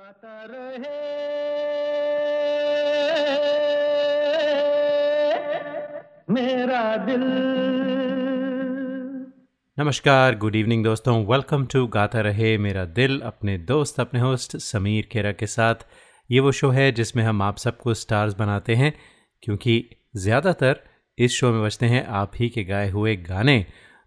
गाता रहे। मेरा दिल। नमस्कार गुड इवनिंग दोस्तों। वेलकम टू गाता रहे मेरा दिल, अपने दोस्त, अपने होस्ट समीर खेरा के साथ। ये वो शो है जिसमें हम आप सबको स्टार्स बनाते हैं, क्योंकि ज़्यादातर इस शो में बजते हैं आप ही के गाए हुए गाने।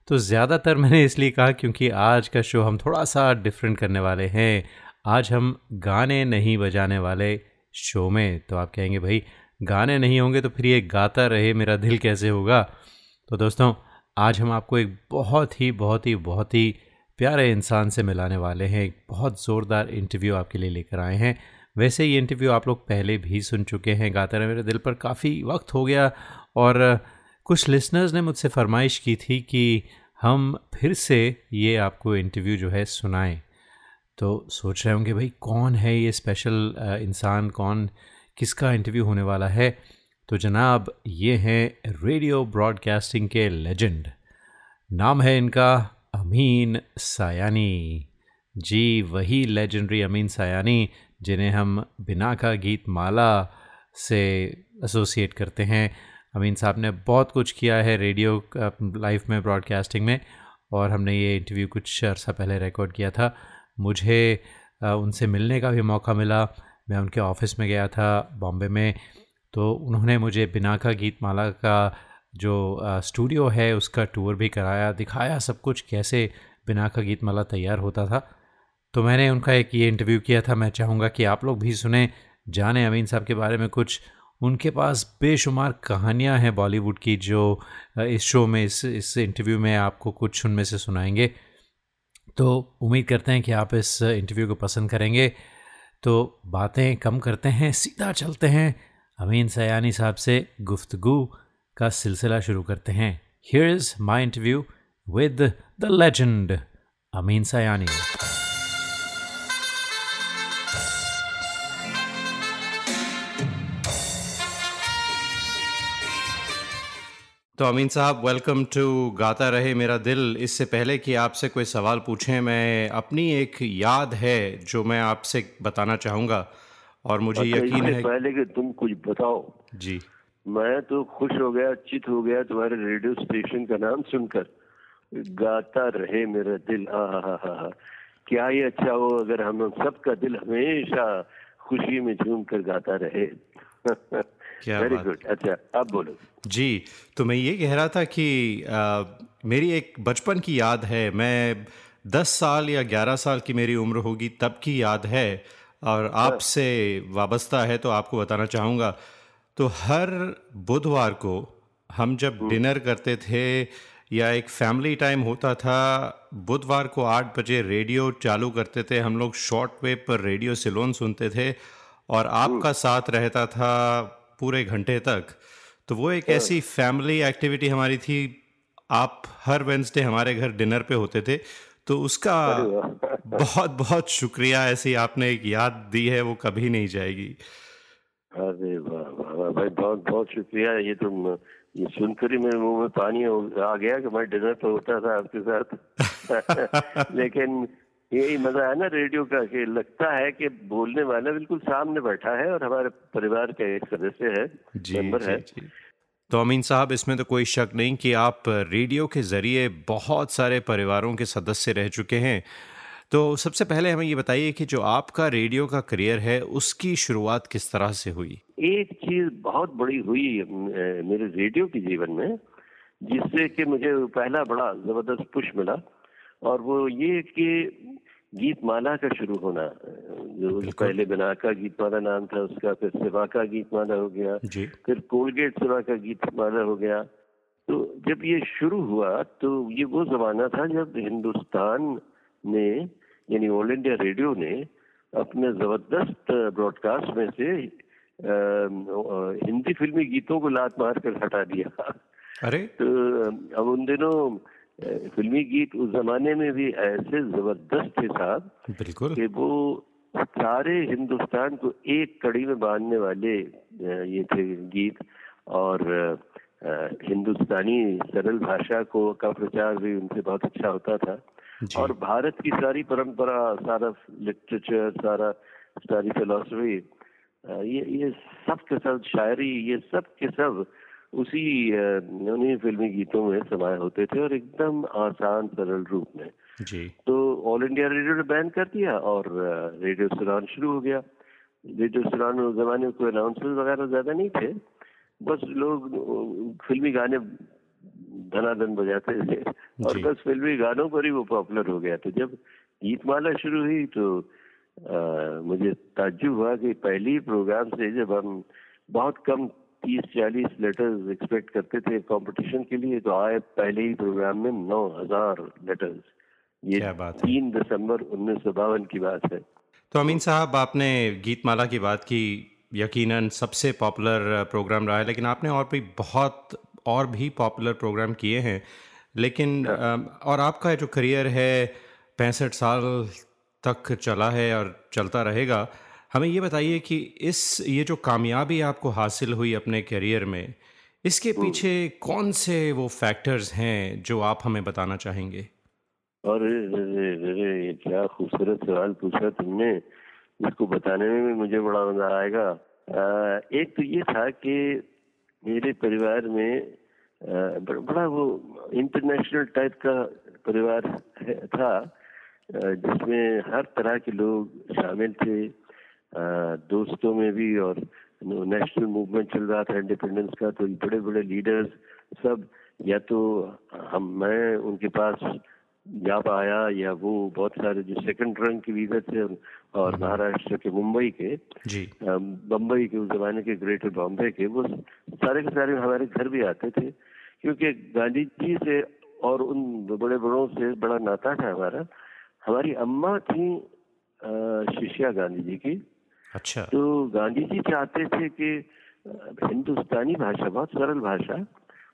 तो ज़्यादातर मैंने इसलिए कहा क्योंकि आज का शो हम थोड़ा सा डिफरेंट करने वाले हैं। आज हम गाने नहीं बजाने वाले शो में तो आप कहेंगे, भाई, गाने नहीं होंगे तो फिर ये गाता रहे, मेरा दिल कैसे होगा? तो दोस्तों, आज हम आपको एक बहुत ही बहुत ही बहुत ही प्यारे इंसान से मिलाने वाले हैं। एक बहुत ज़ोरदार इंटरव्यू आपके लिए लेकर आए हैं। वैसे ये इंटरव्यू आप लोग पहले भी सुन चुके हैं, गाता रहे, मेरे दिल पर काफ़ी वक्त हो गया। और कुछ लिसनर्स ने मुझसे फरमाइश की थी कि हम फिर से ये आपको इंटरव्यू जो है सुनाएँ। तो सोच रहे होंगे, भाई, कौन है ये स्पेशल इंसान? कौन, किसका इंटरव्यू होने वाला है? तो जनाब, ये हैं रेडियो ब्रॉडकास्टिंग के लेजेंड नाम है इनका अमीन सायानी। जी, वही लेजेंडरी अमीन सायानी, जिन्हें हम बिना का गीत माला से एसोसिएट करते हैं। अमीन साहब ने बहुत कुछ किया है रेडियो लाइफ में ब्रॉडकास्टिंग में, और हमने ये इंटरव्यू कुछ अर्सा पहले रिकॉर्ड किया था। मुझे उनसे मिलने का भी मौका मिला। मैं उनके ऑफ़िस में गया था बॉम्बे में। तो उन्होंने मुझे बिना का गीत माला का जो स्टूडियो है, उसका टूर भी कराया, दिखाया सब कुछ, कैसे बिना का गीत माला तैयार होता था। तो मैंने उनका एक ये इंटरव्यू किया था, मैं चाहूँगा कि आप लोग भी सुने, जाने अमीन साहब के बारे में कुछ। उनके पास बेशुमार कहानियाँ हैं बॉलीवुड की, जो इस शो में, इस इस इंटरव्यू में आपको कुछ उनमें से सुनाएँगे। तो उम्मीद करते हैं कि आप इस इंटरव्यू को पसंद करेंगे। तो बातें कम करते हैं, सीधा चलते हैं। अमीन सयानी साहब से गुफ्तगु का सिलसिला शुरू करते हैं। Here is my interview with the legend Amin Sayani. तो अमीन साहब वेलकम टू गाता रहे मेरा दिल। इससे पहले कि आपसे कोई सवाल पूछें मैं अपनी एक याद है जो मैं आपसे बताना चाहूँगा। और मुझे अच्छा, यकीन है पहले कि तुम कुछ बताओ। जी। मैं तो खुश हो गया चित हो गया तुम्हारे रेडियो स्टेशन का नाम सुनकर। गाता रहे मेरा दिल हा हा हा हा क्या ही अच्छा हो अगर हम सबका दिल हमेशा खुशी में झूम कर गाता रहे? क्या वेरी बात। गुड अच्छा अब बोलो। जी तो मैं ये कह रहा था कि आ, मेरी एक बचपन की याद है। मैं दस साल या ग्यारह साल की मेरी उम्र होगी तब की याद है। और आपसे वाबस्ता है तो आपको बताना चाहूँगा। तो हर बुधवार को हम जब डिनर करते थे या एक फैमिली टाइम होता था बुधवार को आठ बजे रेडियो चालू करते थे। हम लोग शॉर्ट वेव पर रेडियो सिलोन सुनते थे। और आपका साथ रहता था पूरे घंटे तक। तो वो एक ऐसी फैमिली एक्टिविटी हमारी थी। आप हर वेंसडे हमारे घर डिनर पे होते थे। तो उसका बहुत बहुत शुक्रिया। ऐसी आपने एक याद दी है वो कभी नहीं जाएगी। अरे वाह भाई बहुत बहुत शुक्रिया। ये तुम ये सुनकर ही मेरे मुँह में पानी आ गया कि मैं डिनर तो होता था आपके साथ। लेकिन यही मज़ा है ना रेडियो का कि लगता है कि बोलने वाला बिल्कुल सामने बैठा है और हमारे परिवार का एक सदस्य है जी मेंबर जी है। जी। तो अमीन साहब इसमें तो कोई शक नहीं कि आप रेडियो के ज़रिए बहुत सारे परिवारों के सदस्य रह चुके हैं। तो सबसे पहले हमें ये बताइए कि जो आपका रेडियो का करियर है उसकी शुरुआत किस तरह से हुई? एक चीज़ बहुत बड़ी हुई मेरे रेडियो के जीवन में जिससे कि मुझे पहला बड़ा ज़बरदस्त पुश मिला। और वो ये कि गीत माला का शुरू होना जो पहले बिना का गीत माला नाम था उसका फिर सिवा का गीत माला हो गया फिर कोलगेट सिवा का गीत माला हो गया। तो जब ये शुरू हुआ तो ये वो जमाना था जब हिंदुस्तान ने यानी ऑल इंडिया रेडियो ने अपने ज़बरदस्त ब्रॉडकास्ट में से अ, हिंदी फिल्मी गीतों को लात मार कर हटा दिया। अरे। तो अब उन दिनों फिल्मी गीत उस जमाने में भी ऐसे ज़बरदस्त थे साहब बिल्कुल। कि वो सारे हिंदुस्तान को एक कड़ी में बांधने वाले ये थे गीत और हिंदुस्तानी सरल भाषा को का प्रचार भी उनसे बहुत अच्छा होता था। और भारत की सारी परंपरा सारा लिटरेचर सारा सारी फिलोसफी ये ये सब के सब शायरी ये सब के सब उसी उन्हीं फिल्मी गीतों में समाये होते थे और एकदम आसान सरल रूप में। जी। तो ऑल इंडिया रेडियो ने बैन कर दिया और रेडियो सुरान शुरू हो गया। रेडियो सुरान उस जमाने में कोई अनाउंसमेंट वगैरह ज़्यादा नहीं थे। बस लोग फिल्मी गाने धनाधन बजाते थे और बस फिल्मी गानों पर ही वो पॉपुलर हो गया। तो जब गीतमाला शुरू हुई तो आ, मुझे ताज्जुब हुआ कि पहली प्रोग्राम से जब हम बहुत कम तीस चालीस लेटर्स एक्सपेक्ट करते थे कंपटीशन के लिए तो आए पहले ही प्रोग्राम में नौ हज़ार लेटर्स ये क्या बात है। तीन दिसंबर उन्नीस की बात है। तो अमीन साहब आपने गीतमाला की बात की यकीनन सबसे पॉपुलर प्रोग्राम रहा है लेकिन आपने और भी बहुत और भी पॉपुलर प्रोग्राम किए हैं। लेकिन और आपका जो करियर है पैंसठ साल तक चला है और चलता रहेगा हमें ये बताइए कि इस ये जो कामयाबी आपको हासिल हुई अपने करियर में इसके पीछे कौन से वो फैक्टर्स हैं जो आप हमें बताना चाहेंगे? और अरे अरे ये क्या खूबसूरत सवाल पूछा तुमने। इसको बताने में भी मुझे बड़ा मज़ा आएगा। आ, एक तो ये था कि मेरे परिवार में आ, बड़ा वो इंटरनेशनल टाइप का परिवार था जिसमें हर तरह के लोग शामिल थे। दोस्तों में भी और नेशनल मूवमेंट चल रहा था इंडिपेंडेंस का तो बड़े बड़े लीडर्स सब या तो हम मैं उनके पास जा पाया या वो बहुत सारे जो सेकंड रंग के लीडर थे और महाराष्ट्र के मुंबई के जी। बम्बई के उस जमाने के ग्रेटर बॉम्बे के वो सारे के सारे हमारे घर भी आते थे क्योंकि गांधी जी से और उन बड़े बड़ों से बड़ा नाता था हमारा हमारी अम्मा थी शिष्या गांधी जी की अच्छा। तो गांधी जी चाहते थे कि हिंदुस्तानी भाषा बहुत सरल भाषा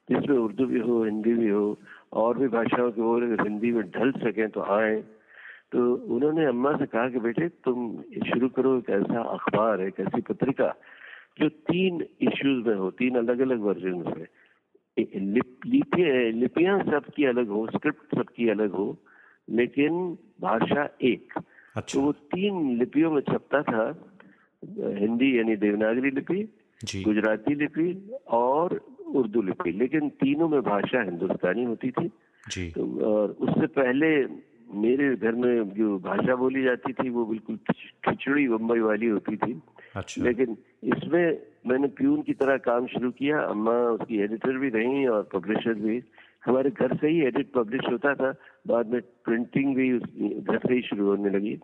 जिसमें उर्दू भी हो हिंदी भी हो और भी भाषाओं के अगर हिंदी में ढल सकें तो आए। तो उन्होंने अम्मा से कहा कि बेटे तुम शुरू करो एक ऐसा अखबार एक ऐसी पत्रिका जो तीन इश्यूज़ में हो तीन अलग अलग वर्जन में लिप, लिपियाँ सबकी अलग हो स्क्रिप्ट सबकी अलग हो लेकिन भाषा एक। अच्छा। तो वो तीन लिपियों में छपता था हिंदी यानी देवनागरी लिपि गुजराती लिपि और उर्दू लिपि। लेकिन तीनों में भाषा हिंदुस्तानी होती थी। जी। तो और उससे पहले मेरे घर में जो भाषा बोली जाती थी वो बिल्कुल खिचड़ी बम्बई वाली होती थी। अच्छा। लेकिन इसमें मैंने प्यून की तरह काम शुरू किया। अम्मा उसकी एडिटर भी रही और पब्लिशर भी। हमारे घर से ही एडिट पब्लिश होता था। बाद में प्रिंटिंग भी घर से ही शुरू होने लगी।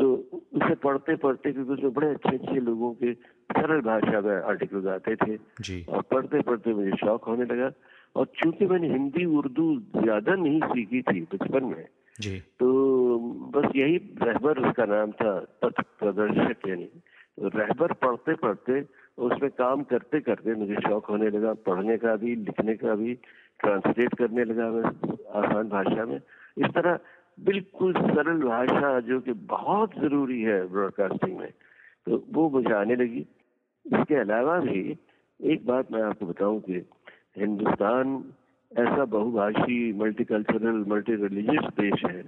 तो उसे पढ़ते पढ़ते क्योंकि उसमें बड़े अच्छे अच्छे लोगों के सरल भाषा में आर्टिकल्स आते थे। जी। और पढ़ते पढ़ते मुझे शौक होने लगा। और चूँकि मैंने हिंदी उर्दू ज़्यादा नहीं सीखी थी बचपन में जी। तो बस यही रहबर उसका नाम था पथ प्रदर्शक यानी। तो रहबर पढ़ते पढ़ते उसमें काम करते करते मुझे शौक होने लगा। पढ़ने का भी लिखने का भी ट्रांसलेट करने लगा मैं आसान भाषा में। इस तरह बिल्कुल सरल भाषा जो कि बहुत ज़रूरी है ब्रॉडकास्टिंग में तो वो मुझे आने लगी। इसके अलावा भी एक बात मैं आपको बताऊँ कि हिंदुस्तान ऐसा बहुभाषी मल्टीकल्चरल मल्टी रिलीजियस देश है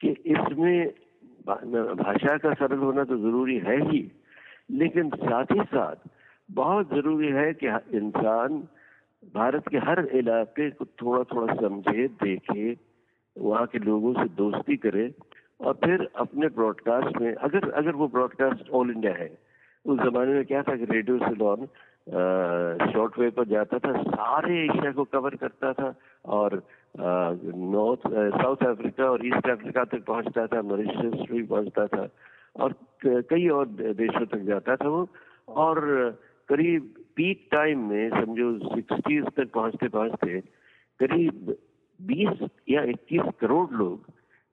कि इसमें भाषा का सरल होना तो ज़रूरी है ही, लेकिन साथ ही साथ बहुत ज़रूरी है कि इंसान भारत के हर इलाके को थोड़ा थोड़ा समझे, देखे वहाँ के लोगों से दोस्ती करे और फिर अपने ब्रॉडकास्ट में, अगर अगर वो ब्रॉडकास्ट ऑल इंडिया है, उस जमाने में क्या था कि रेडियो सिलोन शॉर्ट वेव पर जाता था, सारे एशिया को कवर करता था और नॉर्थ साउथ अफ्रीका और ईस्ट अफ्रीका तक पहुँचता था मॉरिशस भी पहुँचता था और कई और देशों तक जाता था वो और करीब पीक टाइम में, समझो सिक्सटीज तक पहुँचते पहुँचते करीब 20 या 21 करोड़ लोग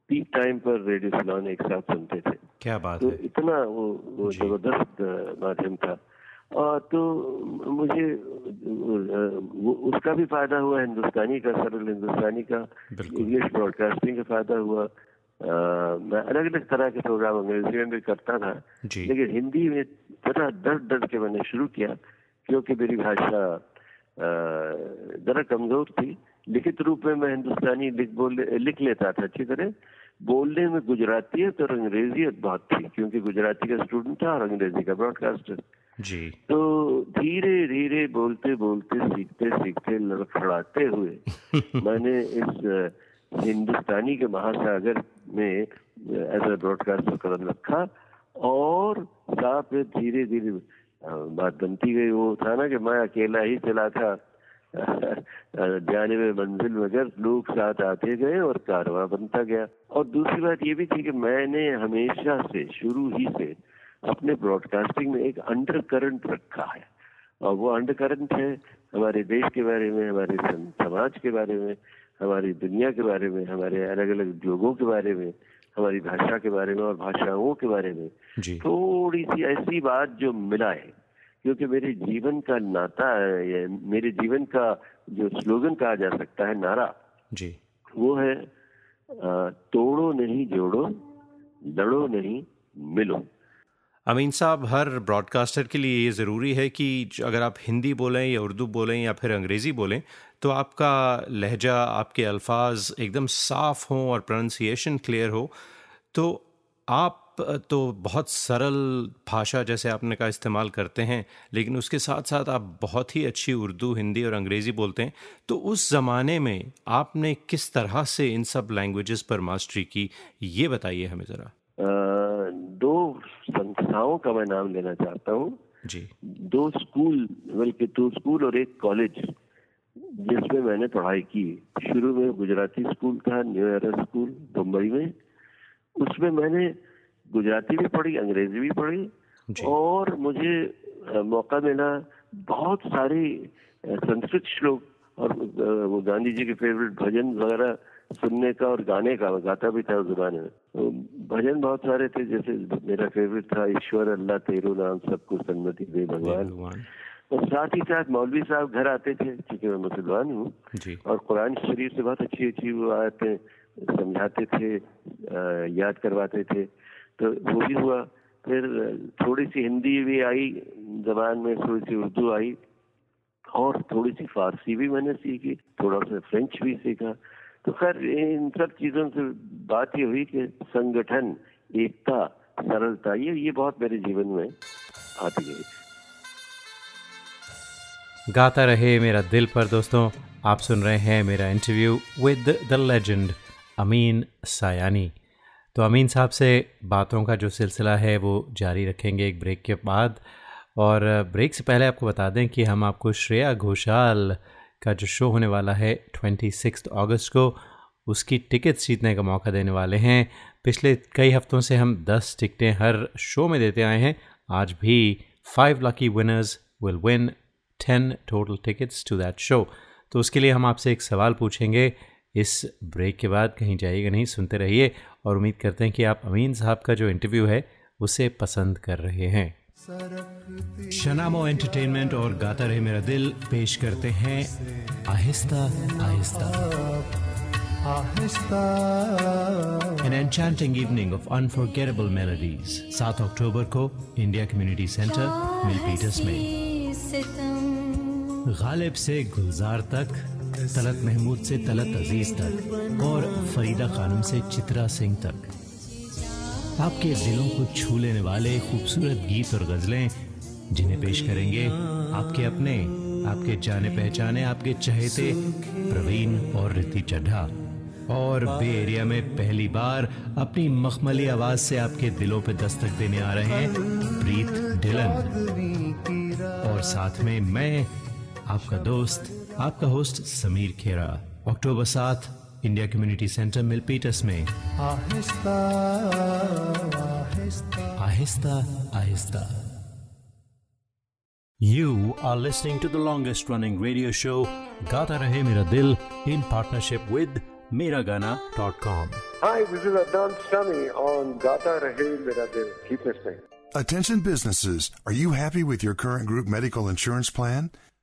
पीक टाइम पर रेडियो सिलोन एक साथ सुनते थे। क्या बात तो है। इतना वो वो ज़बरदस्त माध्यम था। और तो मुझे वो उसका भी फ़ायदा हुआ हिंदुस्तानी का सरल हिंदुस्तानी का। इंग्लिश ब्रॉडकास्टिंग का फ़ायदा हुआ। अ, मैं अलग अलग तरह के प्रोग्राम अंग्रेज़ी में भी करता था। लेकिन हिंदी में जरा डर डर के मैंने शुरू किया क्योंकि मेरी भाषा जरा कमज़ोर थी। लिखित रूप में मैं हिंदुस्तानी लिख बोल लिख लेता था अच्छी तरह। बोलने में गुजरातीयत और अंग्रेजियत बहुत थी क्योंकि गुजराती का स्टूडेंट था और अंग्रेज़ी का ब्रॉडकास्टर जी। तो धीरे धीरे बोलते बोलते सीखते सीखते लड़खड़ाते हुए मैंने इस हिंदुस्तानी के महासागर में एज ए ब्रॉडकास्टर कदम रखा और साथ में धीरे धीरे बात बनती गई। वो था ना कि मैं अकेला ही चला था। जाने में मंजिल मगर लोग साथ आते गए और कारवा बनता गया। और दूसरी बात ये भी थी कि मैंने हमेशा से शुरू ही से अपने ब्रॉडकास्टिंग में एक अंडर करंट रखा है। और वो अंडर करंट है हमारे देश के बारे में हमारे समाज के बारे में हमारी दुनिया के बारे में हमारे अलग अलग लोगों के बारे में हमारी भाषा के बारे में और भाषाओं के बारे में। थोड़ी सी ऐसी बात जो मिलाए क्योंकि मेरे जीवन का नाता है मेरे जीवन का जो स्लोगन कहा जा सकता है नारा जी। वो है तोड़ो नहीं जोड़ो लड़ो नहीं मिलो। अमीन साहब हर ब्रॉडकास्टर के लिए ये ज़रूरी है कि अगर आप हिंदी बोलें या उर्दू बोलें या फिर अंग्रेज़ी बोलें तो आपका लहजा आपके अल्फाज एकदम साफ़ हों और प्रोनाउंसिएशन क्लियर हो। तो आप तो बहुत सरल भाषा जैसे आपने कहा इस्तेमाल करते हैं लेकिन उसके साथ साथ आप बहुत ही अच्छी उर्दू हिंदी और अंग्रेज़ी बोलते हैं तो उस ज़माने में आपने किस तरह से इन सब लैंग्वेजेस पर मास्टरी की ये बताइए हमें ज़रा। दो संस्थाओं का मैं नाम लेना चाहता हूँ। जी। दो स्कूल बल्कि दो स्कूल और एक कॉलेज जिसमें मैंने पढ़ाई की। शुरू में गुजराती स्कूल था न्यू एरा स्कूल मुंबई में। उसमें मैंने गुजराती भी पढ़ी अंग्रेज़ी भी पढ़ी और मुझे मौका मिला बहुत सारे संस्कृत श्लोक और वो गांधी जी के फेवरेट भजन वगैरह सुनने का और गाने का गाता भी था उस जमाने में। तो भजन बहुत सारे थे जैसे मेरा फेवरेट था ईश्वर अल्लाह तेरो नाम सबको सन्मति दे भगवान। और साथ ही साथ मौलवी साहब घर आते थे क्योंकि मैं मुसलमान हूँ। और कुरान शरीफ से बहुत अच्छी अच्छी वो आयतें समझाते थे याद करवाते थे। तो वो भी हुआ। फिर थोड़ी सी हिंदी भी आई, जबान में थोड़ी सी उर्दू आई और थोड़ी सी फारसी भी मैंने सीखी, थोड़ा सा फ्रेंच भी सीखा। तो खैर, इन सब चीज़ों से बात ये हुई कि संगठन, एकता, सरलता, ये ये बहुत मेरे जीवन में आती गई गाता रहे मेरा दिल पर दोस्तों, आप सुन रहे हैं मेरा interview with the legend Amin Sayani तो अमीन साहब से बातों का जो सिलसिला है वो जारी रखेंगे एक ब्रेक के बाद। और ब्रेक से पहले आपको बता दें कि हम आपको श्रेया घोषाल का जो शो होने वाला है ट्वेंटी सिक्स अगस्त को, उसकी टिकट्स जीतने का मौका देने वाले हैं। पिछले कई हफ्तों से हम दस टिकटें हर शो में देते आए हैं। आज भी five lucky winners will win ten total tickets to that show तो उसके लिए हम आपसे एक सवाल पूछेंगे। इस ब्रेक के बाद कहीं जाइएगा नहीं, सुनते रहिए। और उम्मीद करते हैं कि आप अमीन साहब का जो इंटरव्यू है उसे पसंद कर रहे हैं। शनामो एंटरटेनमेंट और गाता रहे मेरा दिल पेश करते हैं Aahista Aahista. An enchanting evening of unforgettable melodies. 7 अक्टूबर को इंडिया कम्युनिटी सेंटर मिलपीटर्स में। गालिब से गुलजार तक तलत महमूद से तलत अज़ीज़ तक और फरीदा खानम से चित्रा सिंह तक। आपके दिलों को छू लेने वाले खूबसूरत गीत और गजलें जिन्हें पेश करेंगे आपके अपने, आपके जाने पहचाने, आपके चहेते प्रवीण और रिति चड्ढा। और बे एरिया में पहली बार अपनी मखमली आवाज़ से आपके दिलों पर दस्तक देने आ रहे हैं प्रीत ढिलन। और साथ में मैं, आपका दोस्त आपका होस्ट समीर खेरा अक्टूबर सात इंडिया कम्युनिटी सेंटर मिलपीटस में Aahista Aahista You are listening to the longest running radio show Gata Rahe Mera Dil in partnership with Miragana.com. Hi, this is Adnan Sami on Gata Rahe Mera Dil. Keep listening. Attention businesses, are you happy with your current group medical insurance plan?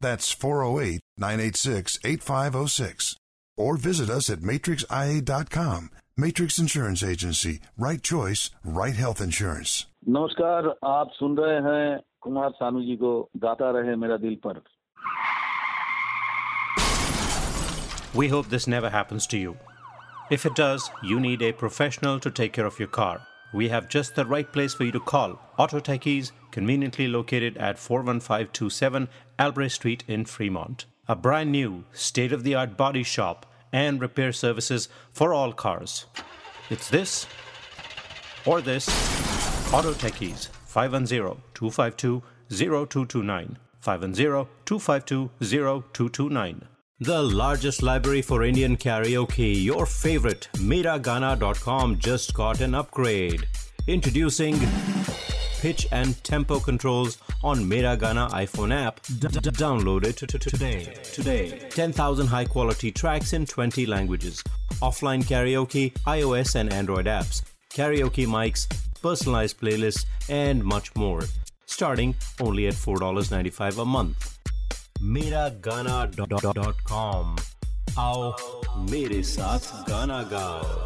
That's 408 986 8506. Or visit us at matrixia.com. Matrix Insurance Agency. Right choice, right health insurance. नमस्कार आप सुन रहे हैं कुमार सानू जी को गाता रहे मेरा दिल पर We hope this never happens to you. If it does, you need a professional to take care of your car. We have just the right place for you to call. Auto Techies, conveniently located at 41527 Albrecht Street in Fremont. A brand new, state of the art body shop and repair services for all cars. It's this or this. Auto Techies, 510 252 0229. 510 252 0229. The largest library for Indian karaoke, your favorite, Miragana.com just got an upgrade. Introducing pitch and tempo controls on Mera Gana iPhone app. D- d- download it today. Today. 10,000 high quality tracks in 20 languages. Offline karaoke, iOS and Android apps, karaoke mics, personalized playlists, and much more. Starting only at $4.95 a month. MeraGana.com. Aao, mere saath Gana Gao.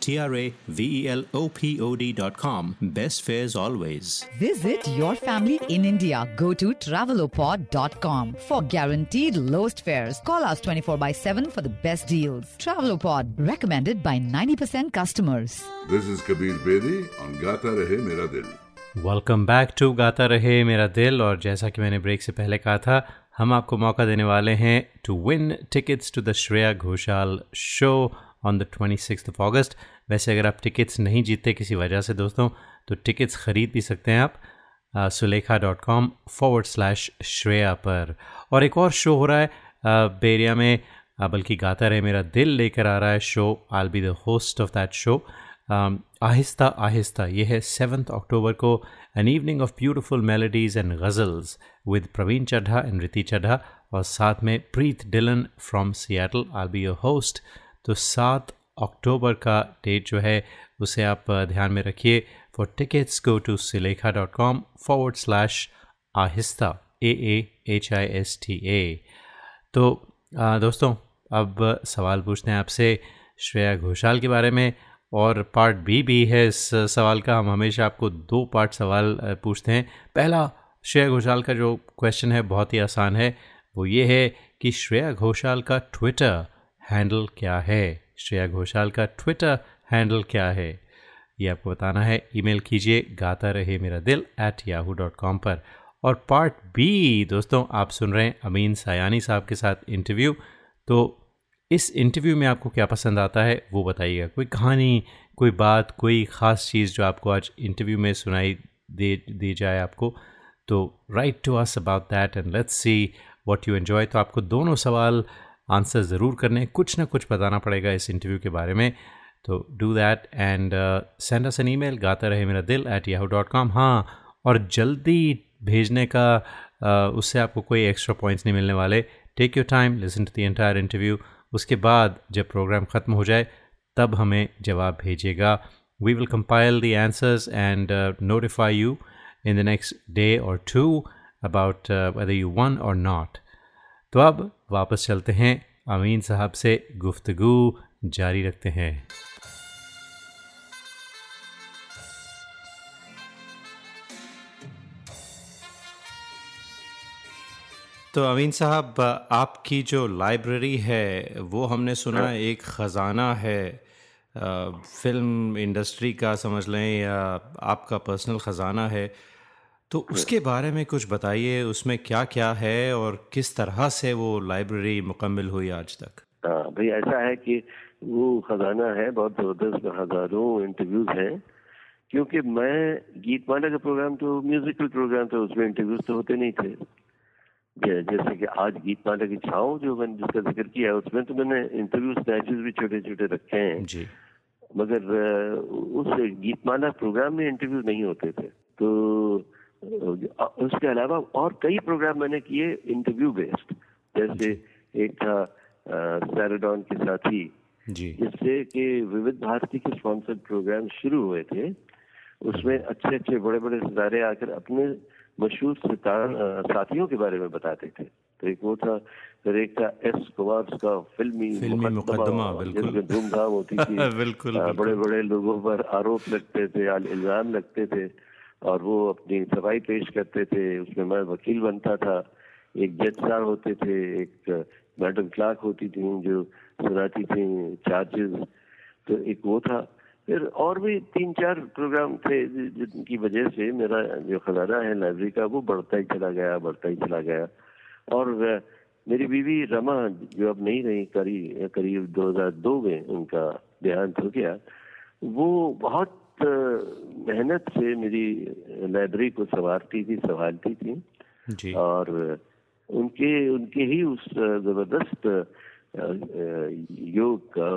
T R A V E L O P O D.com. Best fares always. Visit your family in India. Go to travelopod.com for guaranteed lowest fares. Call us 24 by 7 for the best deals. Travelopod, recommended by 90% customers. This is Kabir Bedi on Gata Rahe Mera Dil. Welcome back to गाता रहे मेरा दिल और जैसा कि मैंने break से पहले कहा था हम आपको मौका देने वाले हैं to win tickets to the Shreya Ghoshal show on the twenty six of August वैसे अगर आप टिकट्स नहीं जीतते किसी वजह से दोस्तों तो टिकट्स ख़रीद भी सकते हैं आप Sulekha dot com forward slash Shreya पर। और एक और शो हो रहा है बेरिया में बल्कि गाता रहे मेरा दिल लेकर आ रहा है show I be the host of that show Aahista Aahista, ये है सेवन्थ अक्टूबर को an evening of beautiful melodies and ghazals with Praveen Chaddha and Riti Chaddha और साथ में Preet Dhillon from Seattle will be your host तो सात अक्टूबर का डेट जो है उसे आप ध्यान में रखिए। For tickets go to Sulekha dot com forward slash आहिस्ता A A H I S T A तो आ, दोस्तों अब सवाल पूछते हैं आपसे श्रेया घोषाल के बारे में और पार्ट बी भी है इस सवाल का। हम हमेशा आपको दो पार्ट सवाल पूछते हैं। पहला श्रेया घोषाल का जो क्वेश्चन है बहुत ही आसान है। वो ये है कि श्रेया घोषाल का ट्विटर हैंडल क्या है? श्रेया घोषाल का ट्विटर हैंडल क्या है? ये आपको बताना है। ईमेल कीजिए, गाता रहे मेरा दिल एट याहू डॉट कॉम पर। और पार्ट बी दोस्तों, आप सुन रहे हैं अमीन सयानी साहब के साथ इंटरव्यू तो इस इंटरव्यू में आपको क्या पसंद आता है, वो बताइएगा। कोई कहानी, कोई बात, कोई ख़ास चीज़ जो आपको आज इंटरव्यू में सुनाई दे, दी जाए आपको तो write to us about that and let's see what you enjoy तो आपको दोनों सवाल आंसर ज़रूर करने कुछ ना कुछ बताना पड़ेगा इस इंटरव्यू के बारे में। तो do that and send us an email गाता रहे मेरा दिल एट याहू डॉट कॉम हाँ और जल्दी भेजने का uh, उससे आपको कोई एक्स्ट्रा पॉइंट्स नहीं मिलने वाले। Take your time listen to the entire interview उसके बाद जब प्रोग्राम ख़त्म हो जाए तब हमें जवाब भेजिएगा। We will compile the answers and notify you in the next day और to about whether you won or not तो अब वापस चलते हैं। अमीन साहब से गुफ्तगु जारी रखते हैं। तो अमीन साहब, आपकी जो लाइब्रेरी है, वो हमने सुना एक ख़ज़ाना है। फ़िल्म इंडस्ट्री का समझ लें या आपका पर्सनल ख़ज़ाना है। तो उसके बारे में कुछ बताइए उसमें क्या क्या है और किस तरह से वो लाइब्रेरी मुकम्मल हुई आज तक? हाँ भाई ऐसा है कि वो खजाना है बहुत ज़बरदस्त हज़ारों इंटरव्यूज़ हैं क्योंकि मैं गीत माला का प्रोग्राम तो म्यूजिकल प्रोग्राम था उसमें इंटरव्यूज़ तो होते नहीं थे। जैसे कि आज गीत माला की छाँव जो मैंने जिसका ज़िक्र किया है उसमें तो मैंने इंटरव्यू स्नैचेस भी छोटे छोटे रखे हैं। जी। मगर उस गीतमाला प्रोग्राम में इंटरव्यू नहीं होते थे। तो उसके अलावा और कई प्रोग्राम मैंने किए इंटरव्यू बेस्ड जैसे एक था सैराडॉन के साथी जी। जिससे कि विविध भारती के स्पॉन्सर्ड प्रोग्राम शुरू हुए थे। उसमें अच्छे अच्छे बड़े बड़े सितारे आकर अपने मशहूर सितार साथियों के बारे में बताते थे। तो एक वो था फिर एक था एस कुमार का फिल्मी फिल्मी मुकद्दमा, बिल्कुल। धूमधाम होती थी। बिल्कुल, बिल्कुल। बड़े बड़े लोगों पर आरोप लगते थे इल्ज़ाम लगते थे। और वो अपनी सफ़ाई पेश करते थे। उसमें मैं वकील बनता था। एक जज साहब होते थे, एक मैडम क्लार्क होती थी, जो सुनाती थी चार्जेस तो एक वो था। फिर और भी तीन चार प्रोग्राम थे जिनकी वजह से मेरा जो खजाना है लाइब्रेरी का, वो बढ़ता ही चला गया, बढ़ता ही चला गया। और मेरी बीवी रमा, जो अब नहीं रही करीब करीब 2002 में उनका देहांत हो गया, वो बहुत अ, मेहनत से मेरी लाइब्रेरी को संवारती थी संभालती थी। जी। और उनके उनके ही उस ज़बरदस्त योग का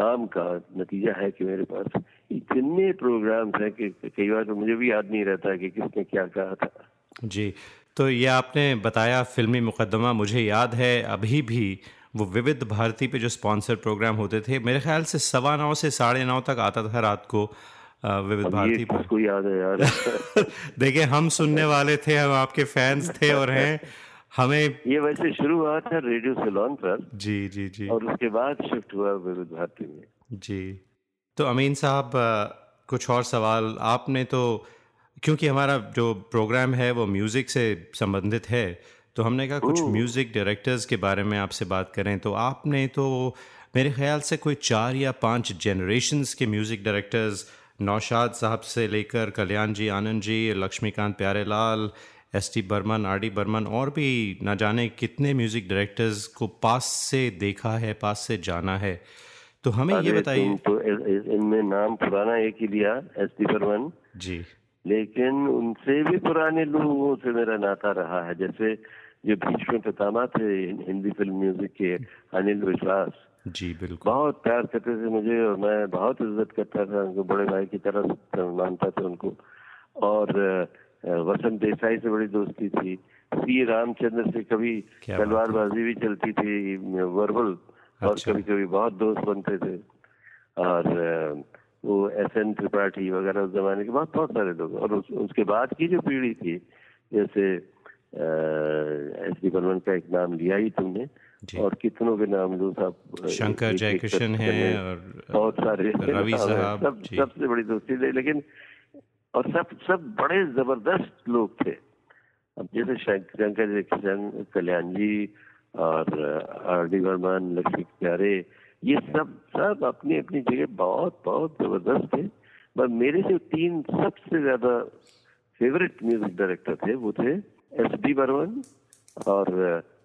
काम का नतीजा है कि मेरे पास इतने प्रोग्राम्स हैं कि कई बार तो मुझे भी याद नहीं रहता कि किसने क्या कहा था। जी तो ये आपने बताया फिल्मी मुकदमा मुझे याद है अभी भी वो विविध भारती पे जो स्पॉन्सर प्रोग्राम होते थे मेरे ख्याल से सवा नौ से साढ़े नौ तक आता था रात को विविध भारती पर किसको याद है यार? देखिए हम सुनने वाले थे हम आपके फैंस थे और हैं। हमें ये वैसे शुरू हुआ था रेडियो सिलोन पर जी जी जी। और उसके बाद शिफ्ट हुआ विविध भारती में। जी। तो अमीन साहब कुछ और सवाल? आपने तो क्योंकि हमारा जो प्रोग्राम है वो म्यूज़िक से संबंधित है तो हमने कहा कुछ म्यूज़िक डायरेक्टर्स के बारे में आपसे बात करें। तो आपने तो मेरे ख्याल से कोई चार या पाँच जनरेशन्स के म्यूज़िक डायरेक्टर्स नौशाद साहब से लेकर Kalyan ji Anand ji Laxmikant Pyarelal S T Burman R D Burman और भी ना जाने कितने म्यूज़िक डायरेक्टर्स को पास से देखा है पास से जाना है। तो हमें ये बताइए। तो इनमें नाम पुराना एक ही लिया एस टी बर्मन। जी। लेकिन उनसे भी पुराने लोगों से मेरा नाता रहा है। जैसे जो बीच में पितामा थे हिंदी फ़िल्म म्यूज़िक के अनिल विश्वास जी बिल्कुल बहुत प्यार करते थे मुझे और मैं बहुत इज़्ज़त करता था उनको बड़े भाई की तरह मानता था उनको और वसंत देसाई से बड़ी दोस्ती थी सी रामचंद्र से कभी। तलवारबाजी भी चलती थी वर्बल अच्छा। और। कभी कभी बहुत दोस्त बनते थे और वो एस एन त्रिपाठी वगैरह उस जमाने के बहुत बहुत सारे लोग और उस, उसके बाद की जो पीढ़ी थी जैसे एस डी बर्मन का एक नाम लिया ही तुमने। और कितनों के नाम लो साहब शंकर जयकिशन हैं और बहुत सारे रवि साहब, सब सबसे बड़ी दोस्ती थी लेकिन और सब सब बड़े ज़बरदस्त लोग थे। अब जैसे शंक- शंकर जयकिशन कल्याण जी और आर डी बर्मन लक्ष्मी प्यारे ये सब सब अपनी अपनी जगह बहुत बहुत ज़बरदस्त थे। पर मेरे से तीन सबसे ज़्यादा फेवरेट म्यूज़िक डायरेक्टर थे वो थे एस डी बर्मन और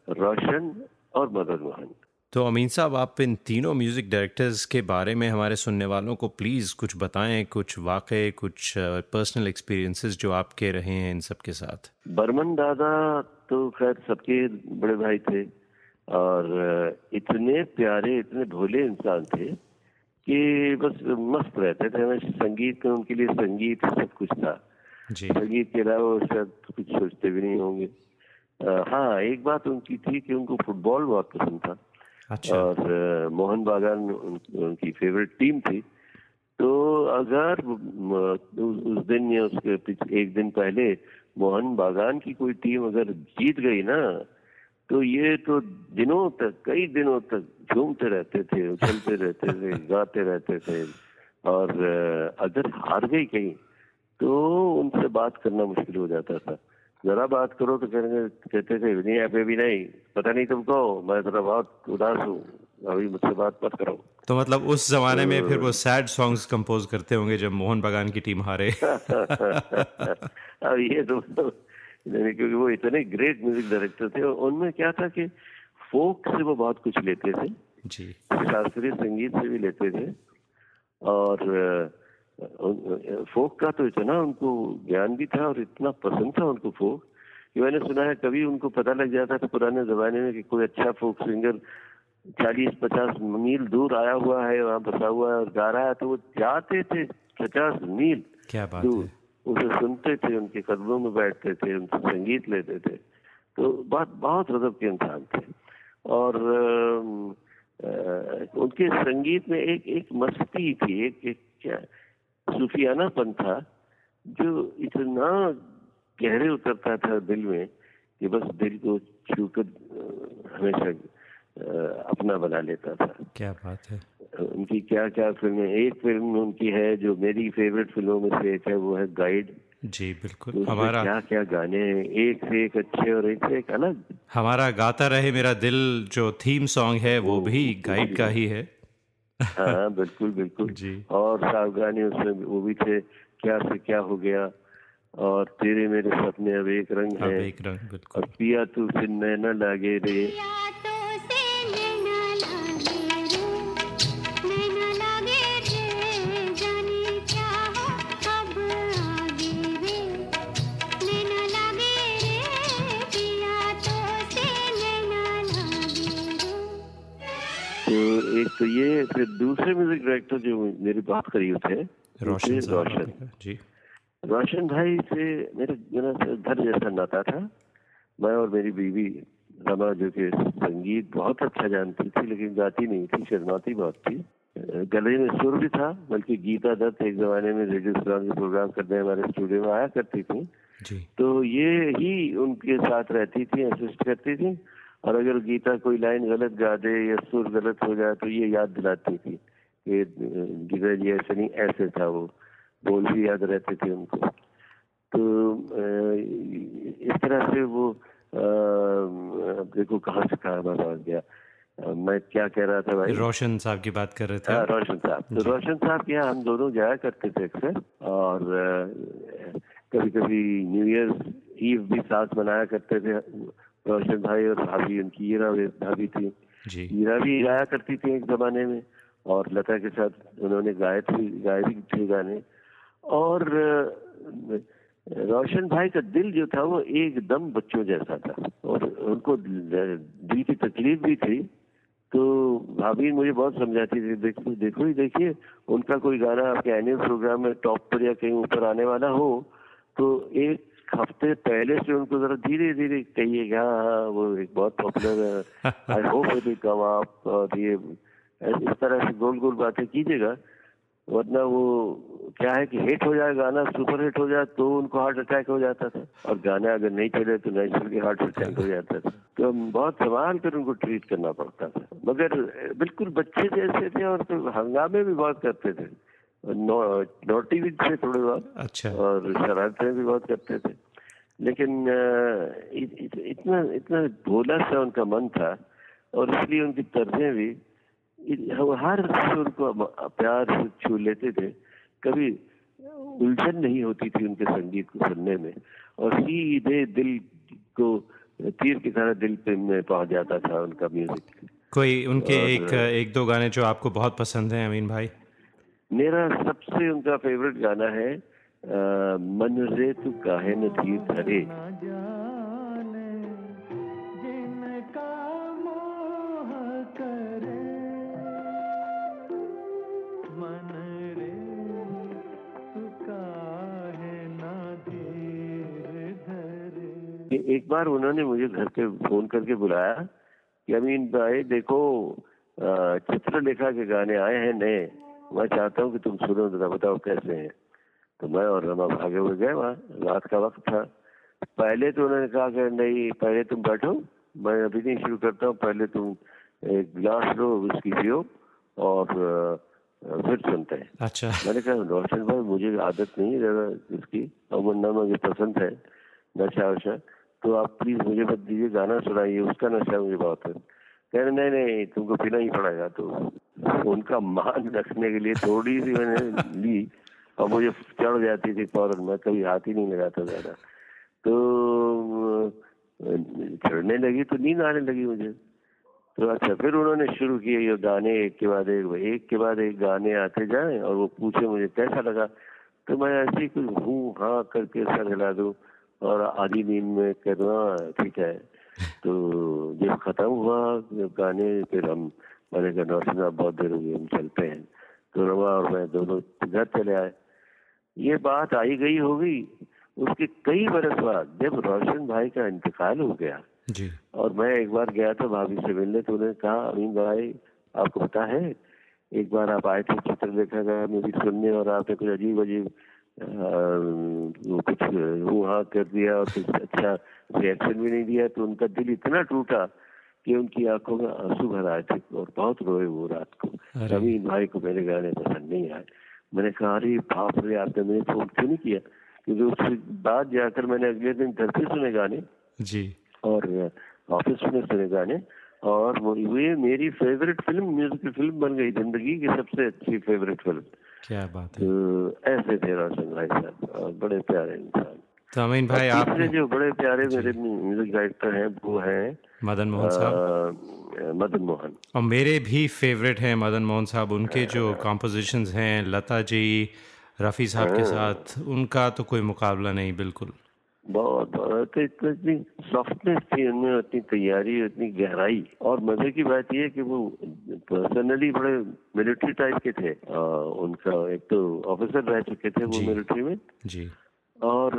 रोशन और मदन मोहन। तो अमीन साहब आप इन तीनों म्यूज़िक डायरेक्टर्स के बारे में हमारे सुनने वालों को प्लीज़ कुछ बताएँ कुछ वाक़े कुछ पर्सनल एक्सपीरियंसेस जो आपके रहे हैं इन सब के साथ। बर्मन दादा तो खैर सबके बड़े भाई थे और इतने प्यारे इतने भोले इंसान थे कि बस मस्त रहते थे। हमें संगीत में उनके लिए संगीत सब कुछ था। संगीत के अलावा वो शायद कुछ सोचते भी नहीं होंगे। हाँ एक बात उनकी थी कि उनको फुटबॉल बहुत पसंद था। अच्छा। और मोहन बागान उन, उनकी फेवरेट टीम थी। तो अगर उस उस दिन या उसके एक दिन पहले मोहन बागान की कोई टीम अगर जीत गई ना तो ये तो दिनों तक कई दिनों तक झूमते रहते थे उछलते रहते थे गाते रहते थे। और अगर हार गई कहीं। तो उनसे बात करना मुश्किल हो जाता था। जरा बात करो तो कहेंगे कहते थे नहीं ऐप भी नहीं पता नहीं तुमको मैं थोड़ा बहुत उदास हूँ। अभी मुझसे बात मत करो। तो मतलब उस जमाने में फिर वो सैड सॉन्ग्स कंपोज करते होंगे जब मोहन बगान की टीम हारे। अब ये तो नहीं, क्योंकि वो इतने ग्रेट म्यूज़िक डायरेक्टर थे उनमें क्या था कि फोक से वो बहुत कुछ लेते थे। जी। शास्त्रीय संगीत से भी लेते थे। और फोक का तो इतना उनको ज्ञान भी था और इतना पसंद था उनको फोक कि मैंने सुना है कभी उनको पता लग जाता था पुराने जमाने में कि कोई अच्छा फोक सिंगर चालीस पचास मील दूर आया हुआ है वहाँ बसा हुआ है और गा रहा है तो वो जाते थे पचास मील क्या बात दूर। है। उसे सुनते थे उनके कदमों में बैठते थे उनसे संगीत लेते थे। तो बहुत बहुत गजब के इंसान थे। और अम, अ, उनके संगीत में एक एक मस्ती थी एक एक क्या सूफियानापन था जो इतना गहरे उतरता था दिल में कि बस दिल को छूकर हमेशा अपना बना लेता था। क्या बात है। उनकी क्या क्या फ़िल्में एक फ़िल्म उनकी है जो मेरी फेवरेट फ़िल्मों में से एक है वो है गाइड जी बिल्कुल। उसमें हमारा क्या क्या गाने हैं एक से एक अच्छे और एक से एक अलग। हमारा गाता रहे मेरा दिल जो थीम सॉन्ग है वो भी गाइड का ही है। हाँ बिल्कुल बिल्कुल। जी। और सावधानी उसमें वो भी थे क्या से क्या हो गया। और तेरे मेरे सपने अब एक रंग अब है एक रंग बिल्कुल। और पिया तू फिर नैना लागे रे। तो ये फिर दूसरे म्यूज़िक डायरेक्टर जो मेरे बहुत करीब थे रोशन रोशन। जी। रोशन भाई से मेरे मेरा घर जैसा नाता था। मैं और मेरी बीवी रमा जो कि संगीत बहुत अच्छा जानती थी लेकिन गाती नहीं थी शर्माती बहुत थी। गले में सुर भी था बल्कि गीता दत्त एक जमाने में रेडियो के प्रोग्राम करने हमारे स्टूडियो में आया करती थी। जी। तो ये ही उनके साथ रहती थी असिस्ट करती थी। और अगर गीता कोई लाइन गलत गा दे या सुर गलत हो जाए तो ये याद दिलाती थी कि गीता जी ऐसे नहीं ऐसे था वो। बोल भी याद रहते थे उनको। तो इस तरह से वो अब देखो कहाँ से कहाँ बात आ गया। मैं क्या कह रहा था भाई? रोशन साहब की बात कर रहे थे हाँ रोशन साहब। तो रोशन साहब के यहाँ हम दोनों जाया करते थे अक्सर और कभी कभी न्यू ईयर ईव भी साथ मनाया करते थे। रोशन भाई और भाभी उनकी ईरा भाभी थी। ईरा भी गाया करती थी एक जमाने में और लता के साथ उन्होंने गाए थे गाए भी थे गाने। और रोशन भाई का दिल जो था वो एकदम बच्चों जैसा था और उनको दिल की तकलीफ़ भी थी। तो भाभी मुझे बहुत समझाती थी देखो देखो ही देखिए उनका कोई गाना आपके एनुअल प्रोग्राम में टॉप पर या कहीं ऊपर आने वाला हो तो एक हफ़्ते पहले से उनको जरा धीरे धीरे कहिए हाँ हाँ वो एक बहुत popular I hope come up और ये इस तरह से गोल गोल बातें कीजिएगा, वरना वो क्या है कि हिट हो जाए, गाना सुपर हिट हो जाए तो उनको हार्ट अटैक हो जाता था। और गाना अगर नहीं चले तो नेचुरली हार्ट अटैक हो जाता था। तो बहुत संभाल कर उनको ट्रीट करना पड़ता था। मगर बिल्कुल बच्चे जैसे थे और तो हंगामे भी बहुत करते थे। नोटी भी थे थोड़े बहुत अच्छा। और शरारतें भी बहुत करते थे। लेकिन इत, इत, इतना इतना भोला सा उनका मन था और इसलिए उनकी तर्जें भी हर सुर को प्यार से छू लेते थे। कभी उलझन नहीं होती थी उनके संगीत को सुनने में और सीधे दिल को तीर की तरह दिल पे में पहुँच जाता था उनका म्यूज़िक। कोई उनके और- एक एक दो गाने जो आपको बहुत पसंद हैं अमीन भाई? मेरा सबसे उनका फेवरेट गाना है मन रे तू काहे न धीर धरे। एक बार उन्होंने मुझे घर पे फ़ोन करके बुलाया कि अमीन भाई देखो चित्रलेखा के गाने आए हैं नए। मैं चाहता हूँ कि तुम सुनो जरा बताओ कैसे हैं। तो मैं और रमा भागे हुए गए वहाँ रात का वक्त था। पहले तो उन्होंने कहा कि नहीं पहले तुम बैठो मैं अभी नहीं शुरू करता हूँ पहले तुम एक गिलास लो उसकी पियो और फिर सुनते हैं। अच्छा। मैंने कहा रोशन भाई मुझे आदत नहीं है इसकी और वरना मुझे पसंद है नशा वशा। तो आप प्लीज़ मुझे मत दीजिए गाना सुनाइए उसका नशा मुझे बहुत है। कह रहे, नहीं नहीं, तुमको पीना ही पड़ेगा तो उनका मान रखने के लिए थोड़ी सी मैंने ली, और मुझे चढ़ जाती थी फ़ौरन मैं, कभी हाथ ही नहीं लगाता ज़्यादा। तो चढ़ने लगी तो नींद आने लगी मुझे। तो अच्छा फिर उन्होंने शुरू किए ये गाने एक के बाद एक एक के बाद एक गाने आते जाए, और वो पूछे मुझे, कैसा लगा? तो मैं ऐसे कुछ हूँ हाँ करके सर हिला दूँ, और आधी नींद में कहता हाँ ठीक है। तो जब खत्म हुआ जब गाने फिर हम मैंने कहा नौसिन आप बहुत देर हो गई हम चलते हैं। तो रवा और मैं दोनों घर चले आए। ये बात आई गई हो गई उसके कई बरस बाद जब रोशन भाई का इंतकाल हो गया। जी। और मैं एक बार गया था भाभी से मिलने तो उन्होंने कहा अमीन भाई आपको पता है एक बार आप आए थे चित्र देखा गया मेरी सुनने और आपने कुछ अजीब अजीब वो कुछ हाँ कर दिया और कुछ अच्छा रिएक्शन भी नहीं दिया तो उनका दिल इतना टूटा कि उनकी आँखों में आँसू भर आए थे और बहुत रोए वो रात को। अमीन भाई को मेरे गाने पसंद नहीं आए। मैंने कहा अरे बाप रे आपने मेरे फ़ोन क्यों नहीं किया? क्योंकि उसके बाद जाकर मैंने अगले दिन घर पे सुने गाने। जी। और ऑफ़िस में सुने गाने। और वो ये मेरी फेवरेट फ़िल्म म्यूजिकल फ़िल्म बन गई ज़िंदगी की सबसे अच्छी फेवरेट फ़िल्म क्या बात है। तो ऐसे थे रोशन भाई साहब बड़े प्यारे इंसान। तो अमीन भाई आप जो बड़े प्यारे मेरे म्यूज़िक डायरेक्टर हैं वो हैं मदन मोहन साहब। मदन मोहन। और मेरे भी फेवरेट हैं मदन मोहन साहब उनके जो कॉम्पोजिशंस हैं लता जी रफ़ी साहब के साथ उनका तो कोई मुकाबला नहीं बिल्कुल। बहुत बहुत। तो इतना इतनी सॉफ्टनेस थी उनमें उतनी तैयारी उतनी गहराई। और मज़े की बात यह कि वो पर्सनली बड़े मिलिट्री टाइप के थे। आ, उनका एक तो ऑफिसर रह चुके थे वो मिलिट्री में। जी। और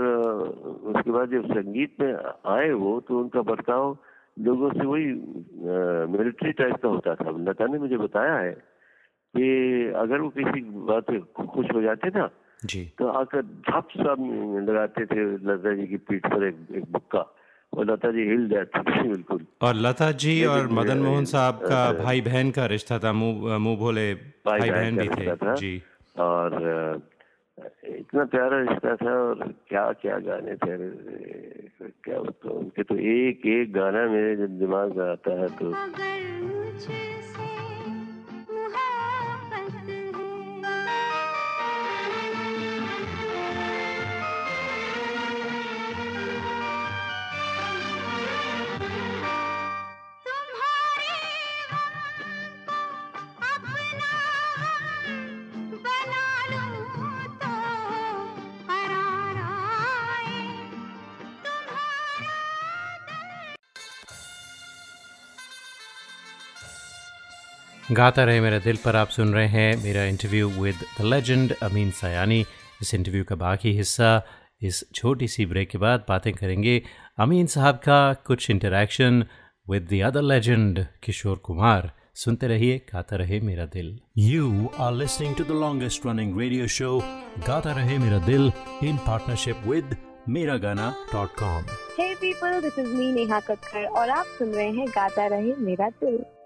उसके बाद जब संगीत में आए वो तो उनका बर्ताव लोगों से वही मिलिट्री टाइप का होता था। लता ने मुझे बताया है कि अगर वो किसी बात पे खुश हो जाते ना जी। तो आकर झप सब लगाते थे लता जी की पीठ पर एक, एक बुक्का और लता जी हिल जाती थी बिल्कुल। और लता जी और मदन मोहन साहब का भाई बहन का रिश्ता था मुँह भोले भाई बहन भी थे। जी। और इतना प्यारा रिश्ता था और क्या क्या गाने थे क्या बताऊँ उनके तो एक एक गाना मेरे जब दिमाग में आता है तो। गाता रहे मेरा दिल पर आप सुन रहे हैं मेरा interview with the legend Amin Sayani. इस इंटरव्यू का बाकी हिस्सा इस छोटी सी ब्रेक के बाद बातें करेंगे अमीन साहब का कुछ interaction with the other legend Kishore Kumar. सुनते रहिए गाता रहे मेरा दिल। You are listening to the longest running radio show, Gata Rahe Mera Dil, in partnership with Miragana.com. Hey people, this is me Neha Kakkar और आप सुन रहे हैं गाता रहे मेरा दिल।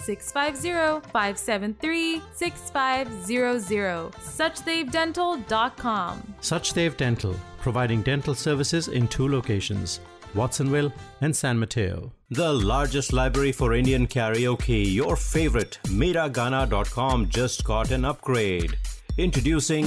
650-573-6500 suchdevdental.com Suchdev Dental, providing dental services in two locations, Watsonville and San Mateo. The largest library for Indian karaoke, your favorite, Miragana.com just got an upgrade. Introducing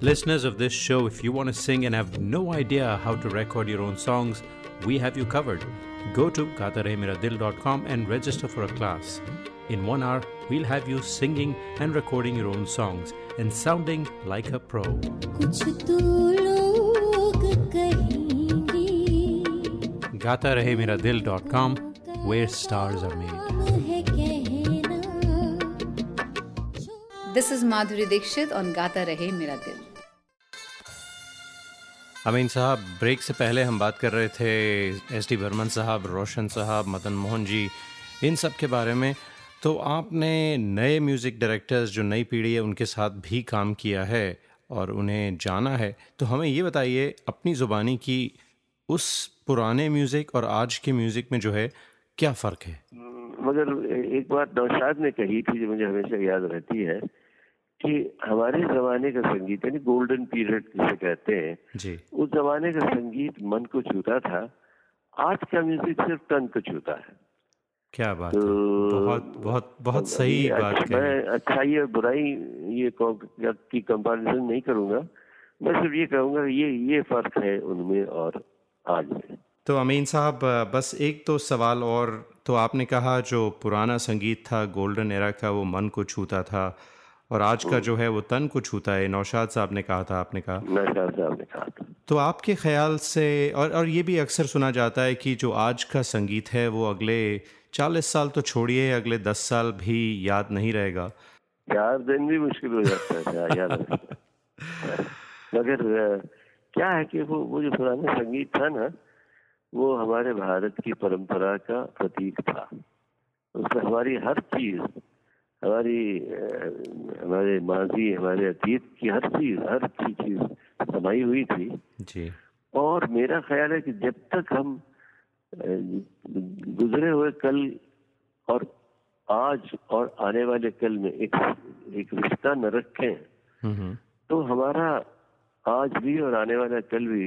Listeners of this show, if you want to sing and have no idea how to record your own songs, we have you covered. Go to gataremiradil.com and register for a class. In one hour, we'll have you singing and recording your own songs and sounding like a pro. GataRaheMiraDil.com, where stars are made. This is Madhuri Dixit on Gata Rahe Mera Dil. अमीन साहब break से पहले हम बात कर रहे थे S D Burman साहब, रोशन साहब, मदन मोहन जी, इन सब के बारे में। तो आपने नए म्यूज़िक डायरेक्टर्स जो नई पीढ़ी है, उनके साथ भी काम किया है और उन्हें जाना है। तो हमें ये बताइए, अपनी ज़ुबानी की उस पुराने म्यूज़िक और आज के म्यूज़िक में जो है, क्या फ़र्क है? मगर एक बात नौशाद ने कही थी, जो मुझे हमेशा याद रहती है। कि हमारे जमाने का संगीत यानी गोल्डन पीरियड जिसे कहते हैं जी। उस जमाने का संगीत मन को छूता था आज का म्यूज़िक सिर्फ़ तन को छूता है। क्या बात तो है बहुत बहुत बहुत सही बात अच्छा- मैं अच्छाई और बुराई ये की कंपैरिजन नहीं करूँगा। मैं सिर्फ़ ये कहूँगा ये ये फ़र्क है उनमें और आज में। तो अमीन साहब बस एक तो सवाल और तो आपने कहा जो पुराना संगीत था गोल्डन एरा का वो मन को छूता था। और आज का जो है वो तन को छूता है। नौशाद साहब ने कहा था आपने कहा। नौशाद साहब ने कहा था। तो आपके ख्याल से और और ये भी अक्सर सुना जाता है कि जो आज का संगीत है वो अगले चालीस साल तो छोड़िए अगले दस साल भी याद नहीं रहेगा। चार दिन भी मुश्किल हो जाता है याद मगर क्या है कि वो वो जो पुराना संगीत था ना वो हमारे भारत की परंपरा का प्रतीक था। उसमें हमारी हर चीज़ हमारी हमारे माजी हमारे अतीत की हर चीज़ हर चीज़ समाई हुई थी। जी। और मेरा ख्याल है कि जब तक हम गुजरे हुए कल और आज और आने वाले कल में एक एक रिश्ता न रखें हम्म तो हमारा आज भी और आने वाला कल भी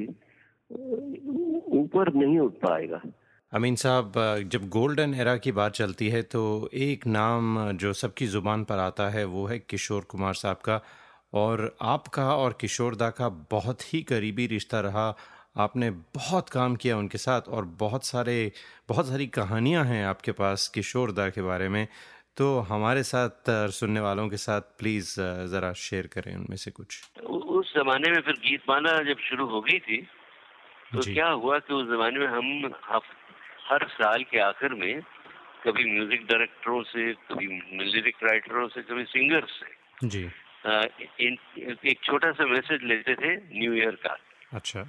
ऊपर नहीं उठ पाएगा। अमीन साहब जब गोल्डन एरा की बात चलती है तो एक नाम जो सबकी ज़ुबान पर आता है वो है किशोर कुमार साहब का। और आपका और किशोर दा का बहुत ही करीबी रिश्ता रहा। आपने बहुत काम किया उनके साथ और बहुत सारे बहुत सारी कहानियाँ हैं आपके पास किशोर दा के बारे में। तो हमारे साथ सुनने वालों के साथ प्लीज़ ज़रा शेयर करें उनमें से कुछ। उस जमाने में फिर गीत माना जब शुरू हो गई थी तो क्या हुआ कि उस जमाने में हम हर साल के आखिर में कभी म्यूज़िक डायरेक्टरों से कभी लिरिक राइटरों से कभी सिंगर्स से जी। अ, इन, एक छोटा सा मैसेज लेते थे न्यू ईयर का। अच्छा।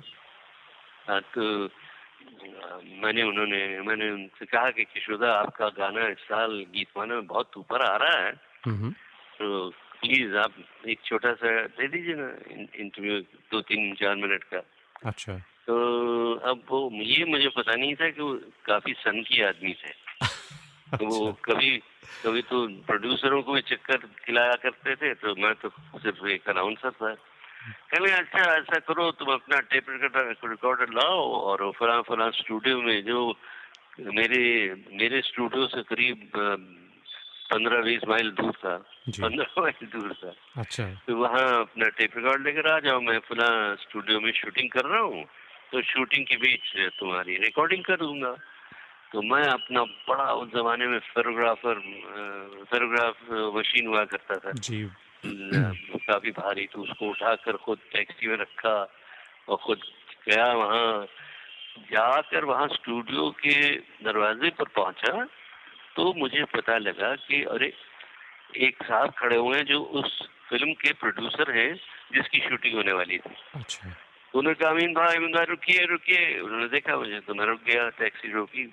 अ, तो अ, मैंने उन्होंने मैंने उनसे कहा कि किशोदा आपका गाना इस साल गीतमाला में बहुत ऊपर आ रहा है। हम्म। तो प्लीज़ आप एक छोटा सा दे दीजिए ना इंटरव्यू दो तीन चार मिनट का। अच्छा। तो अब वो ये मुझे पता नहीं था कि वो काफ़ी सन की आदमी थे। तो वो कभी कभी तो प्रोड्यूसरों को भी चक्कर खिलाया करते थे तो मैं तो सिर्फ़ एक अनाउंसर था। कहने अच्छा ऐसा करो तुम अपना टेप रिकॉर्डर लाओ और फला फला स्टूडियो में जो मेरे मेरे स्टूडियो से करीब पंद्रह बीस माइल दूर था। पंद्रह माइल दूर था। अच्छा। तो वहाँ अपना टेप रिकॉर्ड लेकर आ जाओ मैं फला स्टूडियो में शूटिंग कर रहा हूँ। तो शूटिंग के बीच तुम्हारी। रिकॉर्डिंग कर दूँगा। तो मैं अपना बड़ा उस जमाने में फेरोग्राफर फेरोग्राफ मशीन हुआ करता था। जी। काफ़ी भारी तो उसको उठाकर खुद टैक्सी में रखा और खुद गया वहाँ। जाकर वहाँ स्टूडियो के दरवाजे पर पहुँचा तो मुझे पता लगा कि अरे एक साहब खड़े हुए हैं जो उस फ़िल्म के प्रोड्यूसर हैं जिसकी शूटिंग होने वाली थी। अच्छा। उन्होंने कहा अमीन भाई अमीन भाई रुकिए रुकिए उन्होंने देखा मुझे तो मैं रुक गया टैक्सी रोकी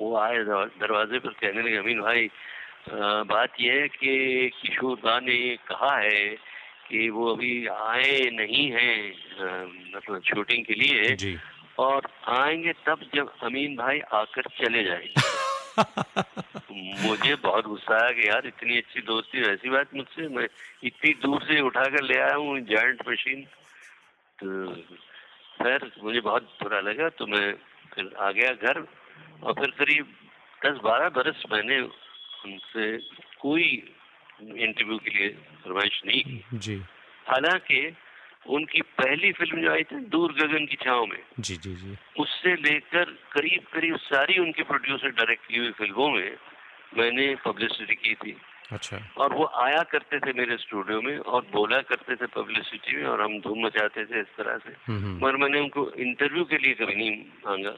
वो आए दरवाजे पर कहने लगे अमीन भाई अ, बात यह है कि किशोर दा ने कहा है कि वो अभी आए नहीं हैं मतलब शूटिंग के लिए और आएँगे तब जब अमीन भाई आकर चले जाएँगे मुझे बहुत गुस्सा आया कि यार इतनी अच्छी दोस्ती ऐसी बात मुझसे मैं इतनी दूर से उठाकर ले आया हूँ जॉइंट मशीन तो खैर मुझे बहुत बुरा लगा तो मैं फिर आ गया घर और फिर करीब दस बारह बरस मैंने उनसे कोई इंटरव्यू के लिए फरमाइश नहीं की। जी। हालाँकि उनकी पहली फ़िल्म जो आई थी दूर गगन की छाव में जी जी जी। उससे लेकर करीब करीब सारी उनके प्रोड्यूसर डायरेक्ट की हुई फ़िल्मों में मैंने पब्लिसिटी की थी। अच्छा। और वो आया करते थे मेरे स्टूडियो में और बोला करते थे पब्लिसिटी में और हम धूम मचाते थे इस तरह से। हम्म, हम्म। मगर मैंने उनको इंटरव्यू के लिए कभी नहीं मांगा।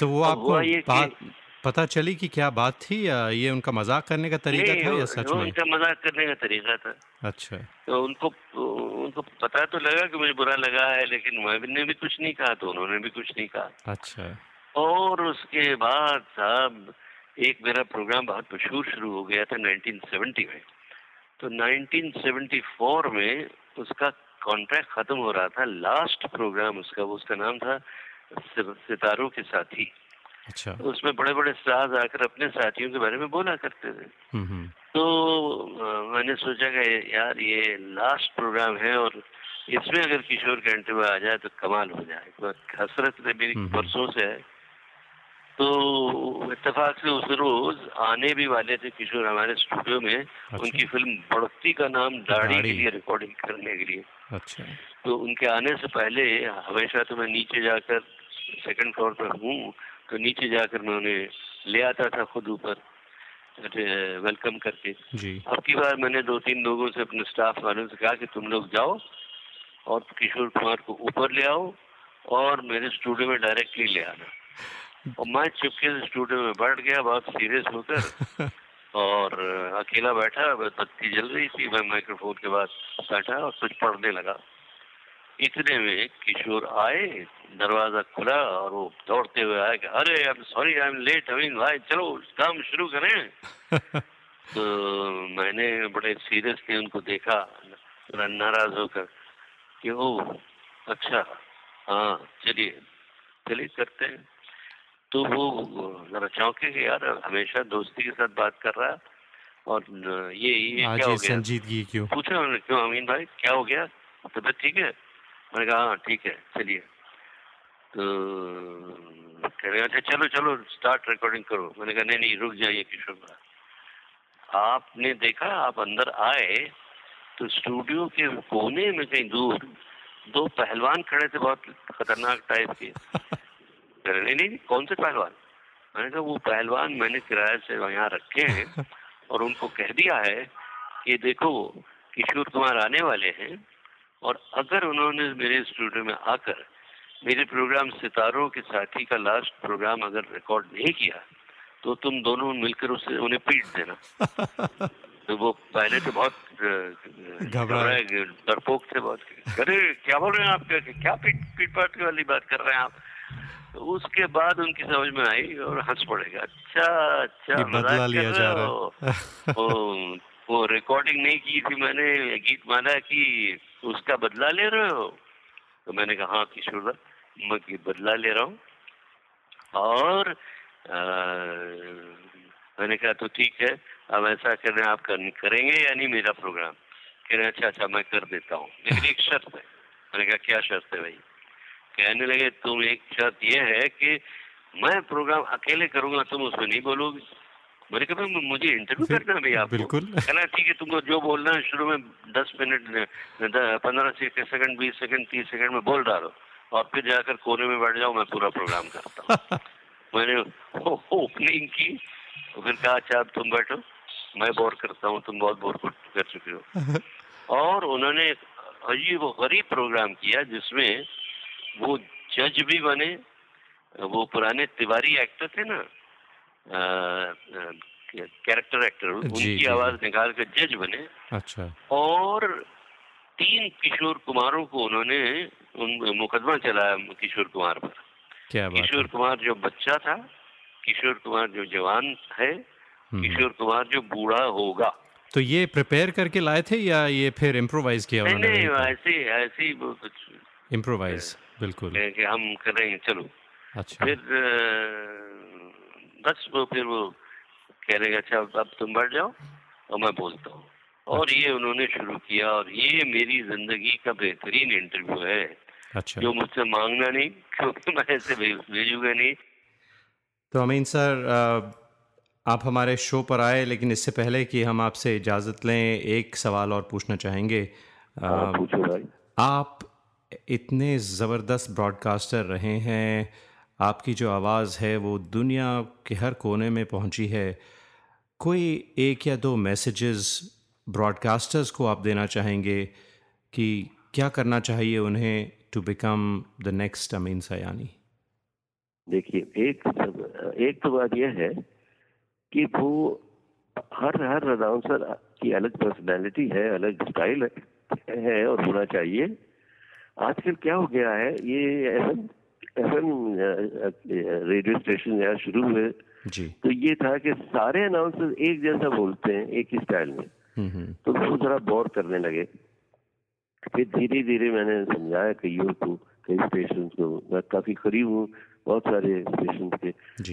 तो वो आपको बात पता चली कि क्या बात थी या ये उनका मज़ाक करने का तरीका था या सच में? उनका मज़ाक करने का तरीका था। अच्छा। तो उनको उनको पता तो लगा कि मुझे बुरा लगा है लेकिन मैंने भी कुछ नहीं कहा तो उन्होंने भी कुछ नहीं कहा। अच्छा। और उसके बाद साहब एक मेरा प्रोग्राम बहुत मशहूर शुरू हो गया था 1970 में। तो 1974 में उसका कॉन्ट्रैक्ट खत्म हो रहा था लास्ट प्रोग्राम उसका वो उसका नाम था सितारों के साथी। अच्छा। तो उसमें बड़े बड़े स्टार्स आकर अपने साथियों के बारे में बोला करते थे। हम्म हम्म। तो मैंने सोचा कि यार ये लास्ट प्रोग्राम है और इसमें अगर किशोर का इंटरव्यू आ जाए तो कमाल हो जाए। तो हसरत मेरी बरसों से है। तो इतफाक से उस रोज आने भी वाले थे किशोर हमारे स्टूडियो में। अच्छा। उनकी फ़िल्म बढ़ती का नाम दाढ़ी के लिए रिकॉर्डिंग करने के लिए। अच्छा। तो उनके आने से पहले हमेशा तो मैं नीचे जाकर सेकंड फ्लोर पर हूँ तो नीचे जाकर मैं उन्हें ले आता था खुद ऊपर वेलकम करके। अब की बार मैंने दो तीन लोगों से अपने स्टाफ वालों से कहा कि तुम लोग जाओ और किशोर कुमार को ऊपर ले आओ और मेरे स्टूडियो में डायरेक्टली ले आना। और मैं चुपके से स्टूडियो में बैठ गया बहुत सीरियस होकर और अकेला बैठा बत्ती जल रही थी मैं माइक्रोफोन के बाद बैठा और कुछ पढ़ने लगा। इतने में किशोर आए दरवाज़ा खुला और वो दौड़ते हुए आए कि अरे I am sorry I am late Amin भाई चलो काम शुरू करें। तो मैंने बड़े सीरियस सीरियसली उनको देखा थोड़ा नाराज़ होकर कि ओ अच्छा हाँ चलिए चलिए करते हैं। तो वो जरा चौंके कि यार हमेशा दोस्ती के साथ बात कर रहा है और ये ये क्या हो गया? संजीदगी क्यों? पूछा उन्होंने क्यों अमीन भाई क्या हो गया? तबीयत ठीक है। मैंने कहा हाँ ठीक है चलिए। तो कह रहे अच्छा चलो चलो स्टार्ट रिकॉर्डिंग करो। मैंने कहा नहीं नहीं रुक जाइए किशोर भाई। आपने देखा आप अंदर आए तो स्टूडियो के कोने में कहीं दूर दो पहलवान खड़े थे बहुत खतरनाक टाइप के। कह रहे नहीं नहीं कौन से पहलवान? मैंने कहा वो पहलवान मैंने किराए से यहाँ रखे हैं और उनको कह दिया है कि देखो किशोर कुमार आने वाले हैं और अगर उन्होंने मेरे स्टूडियो में आकर मेरे प्रोग्राम सितारों के साथी का लास्ट प्रोग्राम अगर रिकॉर्ड नहीं किया तो तुम दोनों मिलकर उसे उन्हें पीट देना। तो वो पहले तो बहुत घबराए। डरपोक थे बहुत। अरे क्या बोल रहे हैं आप? क्या क्या पीट पीट पाट वाली बात कर रहे हैं आप? तो उसके बाद उनकी समझ में आई और हंस पड़ेगा। अच्छा अच्छा बदला लिया जा। रहा है। वो वो रिकॉर्डिंग नहीं की थी मैंने गीत माना कि उसका बदला ले रहे हो। तो मैंने कहा हाँ किशोर मैं की बदला ले रहा हूँ। और अ, मैंने कहा तो ठीक है अब ऐसा कर रहे आप कर, करेंगे या नहीं मेरा प्रोग्राम कह रहे अच्छा अच्छा मैं कर देता हूँ। लेकिन एक शर्त है। मैंने कहा क्या शर्त है भाई? कहने लगे तुम एक शर्त यह है कि मैं प्रोग्राम अकेले करूँगा तुम उसमें नहीं बोलोगे। मैंने कहा मुझे इंटरव्यू करना है भैया बिल्कुल। कहना ठीक है तुमको जो बोलना है शुरू में दस मिनट पंद्रह सेकंड बीस सेकंड तीस सेकंड में बोल रहा डालो और फिर जाकर कोने में बैठ जाओ मैं पूरा प्रोग्राम करता हूँ। मैंने ओपनिंग की तो फिर कहा अच्छा तुम बैठो मैं बोर करता हूँ तुम बहुत बोर कर चुके हो। और उन्होंने अजीब गरीब प्रोग्राम किया जिसमें वो जज भी बने वो पुराने तिवारी एक्टर थे ना कैरेक्टर एक्टर उनकी आवाज़ निकाल कर जज बने। अच्छा। और तीन किशोर कुमारों को उन्होंने उन मुकदमा चलाया किशोर कुमार पर। क्या बात किशोर कुमार जो बच्चा था किशोर कुमार जो जवान है हम्म। किशोर कुमार जो बूढ़ा होगा। तो ये प्रिपेयर करके लाए थे या ये फिर इम्प्रोवाइज किया नहीं नहीं ऐसे ऐसे इम्प्रोवाइज बिल्कुल। कि हम करेंगे चलो। अच्छा। फिर बस वो फिर वो कह रहे अच्छा अब तुम बैठ जाओ और मैं बोलता हूँ। और ये उन्होंने शुरू किया और ये मेरी ज़िंदगी का बेहतरीन इंटरव्यू है अच्छा। जो मुझसे मांगना नहीं क्योंकि मैं ऐसे भेजूँगा नहीं। तो अमीन सर आप हमारे शो पर आए लेकिन इससे पहले कि हम आपसे इजाज़त लें एक सवाल और पूछना चाहेंगे। अ, हाँ, पूछो भाई। आप इतने ज़बरदस्त ब्रॉडकास्टर रहे हैं आपकी जो आवाज़ है वो दुनिया के हर कोने में पहुँची है। कोई एक या दो मैसेजेस ब्रॉडकास्टर्स को आप देना चाहेंगे कि क्या करना चाहिए उन्हें to become the next Amin Sayani देखिए एक सब एक तो बात यह है कि वो हर हर अनाउंसर की अलग पर्सनालिटी है अलग स्टाइल है, है और होना चाहिए। आजकल क्या हो गया है? ये एफएम एफएम रेडियो स्टेशन यहाँ शुरू हुए। जी। तो ये था कि सारे अनाउंसर एक जैसा बोलते हैं एक ही स्टाइल में। हम्म हम्म। तो वो जरा बोर करने लगे। फिर धीरे धीरे मैंने समझाया कईयों को कई स्टेशन को मैं काफ़ी करीब हूँ बहुत सारे स्टेशन के।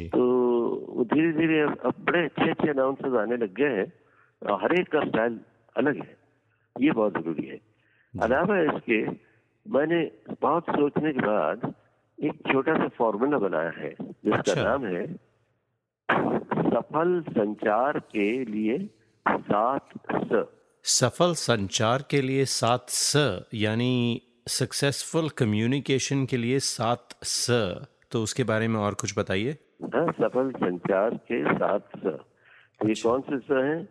तो धीरे धीरे अब अब बड़े अच्छे अच्छे अनाउंसर्स आने लग गए हैं हर एक का स्टाइल अलग है। ये बहुत ज़रूरी है। अलावा इसके मैंने बहुत सोचने के बाद एक छोटा सा फॉर्मूला बनाया है जिसका अच्छा। नाम है सफल संचार के लिए सात स। सफल संचार के लिए सात स यानी सक्सेसफुल कम्युनिकेशन के लिए सात स। तो उसके बारे में और कुछ बताइए। हाँ, सफल संचार के सात स। तो ये कौन से स हैं?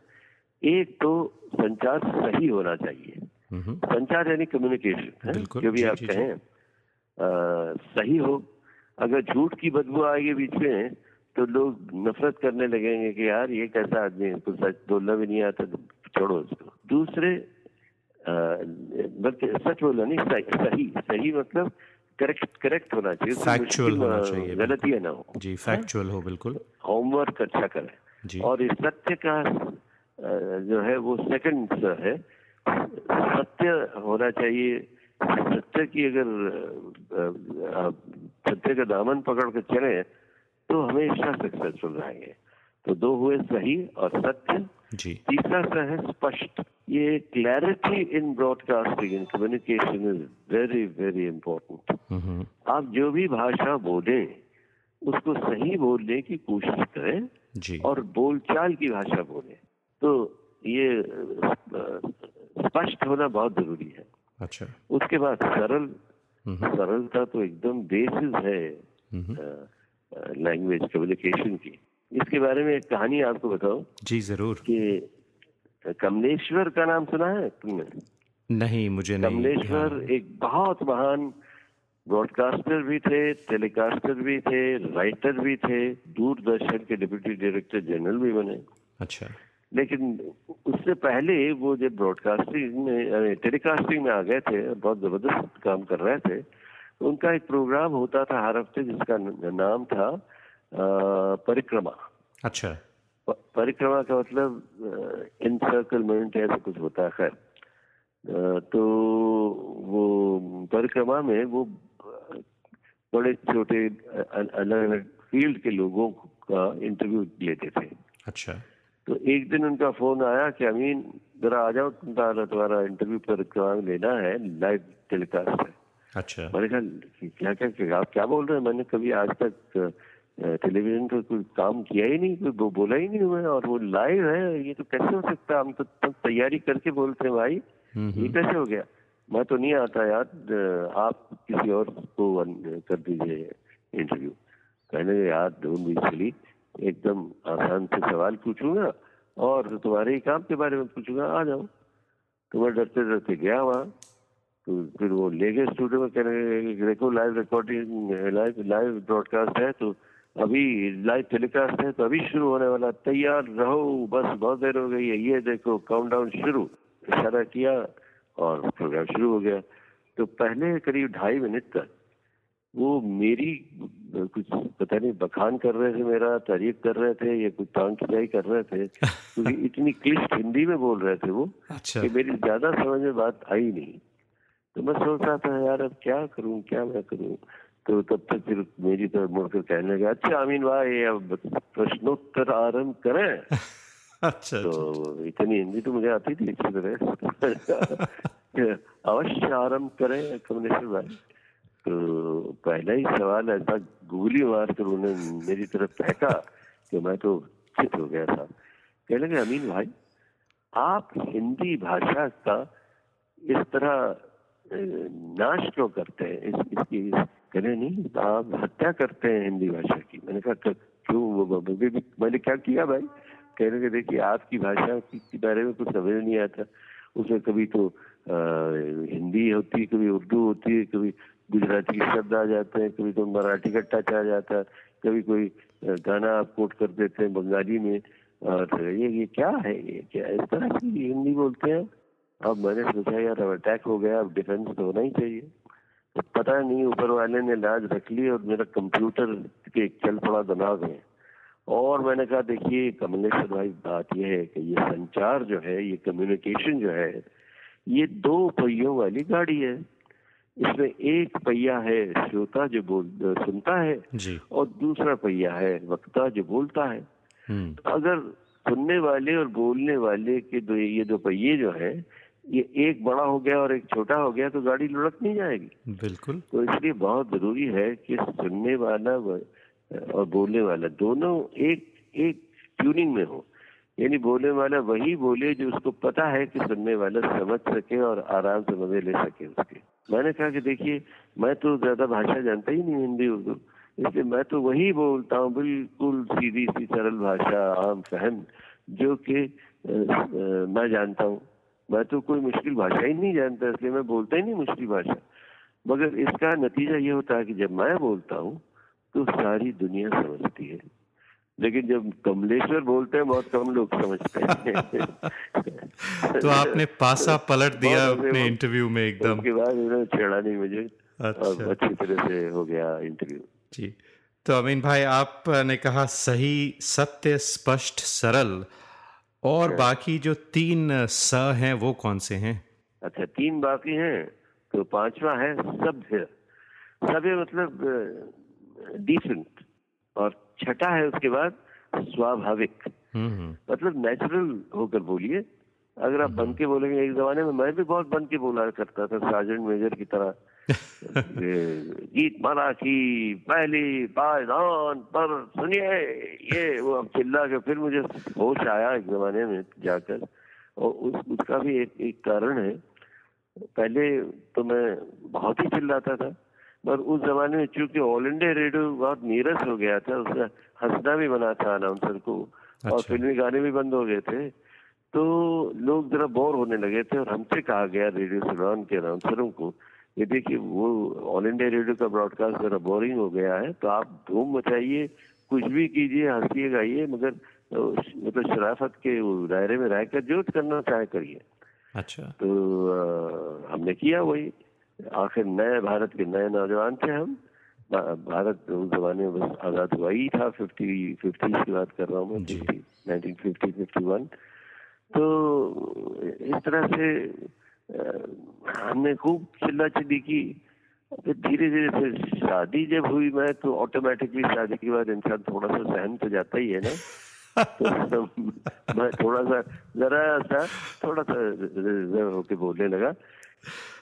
एक तो संचार सही होना चाहिए। संचार यानी कम्युनिकेशन है? जो भी आप। कहें आ, सही हो। अगर झूठ की बदबू आएगी बीच में तो लोग नफरत करने लगेंगे कि यार ये कैसा आदमी है? कुछ सच बोलना भी नहीं आता तो छोड़ो उसको दूसरे बल्कि सच बोलना नहीं सही सही, मतलब करेक्ट करेक्ट होना चाहिए। उसमें फैक्चुअल होना चाहिए गलतियाँ ना हो जी फैक्चुअल हो बिल्कुल। होमवर्क अच्छा करें। और इस सत्य का जो है वो सेकंड है। सत्य होना चाहिए। सत्य की अगर सत्य का दामन पकड़ कर चले तो हमेशा सक्सेसफुल रहेंगे। तो दो हुए सही और सत्य। जी। तीसरा सा है स्पष्ट। ये clarity in broadcasting in communication is very very important आप जो भी भाषा बोले उसको सही बोलने की कोशिश करें जी। और बोलचाल की भाषा बोले। तो ये स्पष्ट होना बहुत ज़रूरी है। अच्छा। उसके बाद सरल हम्म। सरलता तो एकदम बेसिस है हम्म। लैंग्वेज कम्युनिकेशन की। इसके बारे में एक कहानी आपको बताओ जी ज़रूर। कि कमलेश्वर का नाम सुना है तुमने? नहीं मुझे नहीं। कमलेश्वर एक बहुत महान ब्रॉडकास्टर भी थे टेलीकास्टर भी थे राइटर भी थे दूरदर्शन के डिप्टी डायरेक्टर जनरल भी बने। अच्छा। लेकिन उससे पहले वो जब ब्रॉडकास्टिंग में टेलीकास्टिंग में आ गए थे बहुत ज़बरदस्त काम कर रहे थे तो उनका एक प्रोग्राम होता था हर हफ़्ते जिसका नाम था अ, परिक्रमा। अच्छा। प- परिक्रमा का मतलब इनसर्कलमेंट ऐसा कुछ होता है खैर। तो वो परिक्रमा में वो बड़े छोटे अलग अलग फ़ील्ड के लोगों का इंटरव्यू लेते थे। अच्छा। तो एक दिन उनका फ़ोन आया कि अमीन जरा आ जाओ तुम्हारा तुम्हारा इंटरव्यू में लेना है लाइव टेलीकास्ट है। अच्छा। मैंने कहा क्या क्या क्या आप क्या बोल रहे हैं? मैंने कभी आज तक टेलीविज़न पर कोई काम किया ही नहीं कोई बो- बोला ही नहीं हुआ और वो लाइव है ये तो कैसे हो सकता है? हम तो तैयारी करके बोलते हैं भाई। हम्म ये कैसे हो गया? मैं तो नहीं आता यार आप किसी और को कर दीजिए इंटरव्यू कहने यार डोंट बी सिली एकदम आसान से सवाल पूछूँगा और तुम्हारे ही काम के बारे में पूछूँगा, आ जाओ। तो मैं डरते डरते गया वहाँ। तो फिर वो ले गए स्टूडियो में कहने देखो live recording live live broadcast है तो अभी लाइव टेलीकास्ट है तो अभी शुरू होने वाला, तैयार रहो, बस बहुत देर हो गई है, ये देखो काउंटडाउन शुरू। इशारा किया और प्रोग्राम शुरू हो गया। तो पहले करीब ढाई मिनट तक वो मेरी कुछ पता नहीं बखान कर रहे थे मेरा तारीफ़ कर रहे थे या कुछ टांग खिंचाई कर रहे थे क्योंकि इतनी क्लिष्ट हिंदी में बोल रहे थे वो अच्छा। कि मेरी ज़्यादा समझ में बात आई नहीं। तो मैं सोच रहा था यार अब क्या करूँ क्या मैं करूँ? तो तब तक फिर मेरी तरफ़ मुड़कर कहने लगा अच्छा अमीन भाई अब प्रश्नोत्तर आरंभ करें। अच्छा तो इतनी हिंदी तो मुझे आती थी अच्छी तरह अवश्य आरंभ करें कमलेश्वर भाई। तो पहला ही सवाल ऐसा गोली मार कर उन्होंने मेरी तरफ़ फेंका कि मैं तो चित हो गया था। कहने लगे अमीन भाई आप हिंदी भाषा का इस तरह नाश क्यों करते हैं? इस, इसकी इस, कहने नहीं आप हत्या करते हैं हिंदी भाषा की। मैंने कहा "क- क्यों वो- मैंने क्या किया भाई? कहने के देखिए आपकी भाषा के बारे में कुछ समझ नहीं आता। उसमें कभी तो अ, हिंदी होती है कभी उर्दू होती है कभी गुजराती के शब्द आ जाते हैं, कभी तो मराठी का टच आ जाता है, कभी कोई गाना आप कोट कर देते हैं बंगाली में, और ये ये क्या है ये? क्या इस तरह की हिंदी बोलते हैं? अब मैंने सोचा यार, अब अटैक हो गया, अब डिफेंस तो होना ही चाहिए। तो पता नहीं, ऊपर वाले ने लाज रख ली और मेरा कंप्यूटर के चल पड़ा दिमाग है और मैंने कहा, देखिए कमलेश्वर भाई, बात यह है कि ये संचार जो है, ये कम्युनिकेशन जो है, ये दो पहियों वाली गाड़ी है। इसमें एक पहिया है श्रोता जो बोल सुनता है जी। और दूसरा पहिया है वक्ता जो बोलता है। हम्म। अगर सुनने वाले और बोलने वाले के दो ये दो पहिए जो है ये एक बड़ा हो गया और एक छोटा हो गया तो गाड़ी लुढ़क नहीं जाएगी। बिल्कुल। तो इसलिए बहुत ज़रूरी है कि सुनने वाला और बोलने वाला दोनों एक एक ट्यूनिंग में हो। यानी बोलने वाला वही बोले जो उसको पता है कि सुनने वाला समझ सके और आराम से मज़े ले सके उसके। मैंने कहा कि देखिए, मैं तो ज़्यादा भाषा जानता ही नहीं हिंदी, उर्दू। इसलिए मैं तो वही बोलता हूँ, बिल्कुल सीधी सी सरल भाषा, आम फहम जो कि मैं जानता हूँ। मैं तो कोई मुश्किल भाषा ही नहीं जानता, इसलिए मैं बोलता ही नहीं मुश्किल भाषा। मगर इसका नतीजा ये होता है कि जब मैं बोलता हूँ तो सारी दुनिया समझती है। लेकिन जब कमलेश्वर बोलते हैं बहुत कम लोग समझते हैं। तो आपने पासा पलट दिया अपने इंटरव्यू में एकदम। उसके बाद उन्होंने छेड़ा नहीं मुझे। अच्छा। और अच्छी तरह से हो गया इंटरव्यू जी। तो अमीन भाई आपने कहा सही सत्य स्पष्ट सरल। और बाकी जो तीन स हैं वो कौन से हैं? अच्छा तीन बाकी हैं तो पांचवा है सभ्य। सभ्य मतलब डिसेंट और छठा है उसके बाद स्वाभाविक। हम्म मतलब नेचुरल होकर बोलिए। अगर आप बन के बोलेंगे एक जमाने में मैं भी बहुत बन के बोला करता था सार्जेंट मेजर की तरह। गीत माला की पहली पायदान पर सुनिए ये वो अब चिल्ला के फिर मुझे होश आया एक जमाने में जाकर। और उस उसका भी एक एक कारण है। पहले तो मैं बहुत ही चिल्लाता था। पर उस जमाने में चूँकि ऑल इंडिया रेडियो बहुत नीरस हो गया था उसका हंसना भी बना था अनाउंसर को अच्छा। और। फिल्मी गाने भी बंद हो गए थे तो लोग जरा बोर होने लगे थे और हमसे कहा गया रेडियो सुनान के अनाउंसरों को ये देखिए वो ऑल इंडिया रेडियो का ब्रॉडकास्ट जरा बोरिंग हो गया है तो आप धूम मचाइए कुछ भी कीजिए हंसिए गाइए मगर अ, मतलब शराफत के दायरे में रहकर जो करना चाहे करिए अच्छा तो अ, हमने किया वही आखिर नए भारत के नए नौजवान थे हम। भारत उस जमाने में बस आज़ाद हुआ ही था फिफ्टी फिफ्टी की बात कर रहा हूँ मैं fifty nineteen fifty fifty one. तो इस तरह से हमने खूब चिल्ला चिल्ली की। फिर धीरे धीरे फिर शादी जब हुई मैं तो ऑटोमेटिकली शादी के बाद इंसान थोड़ा सा सहन तो जाता ही है ना। तो मैं थोड़ा सा जरा सा थोड़ा सा रिज़र्व होके बोलने लगा।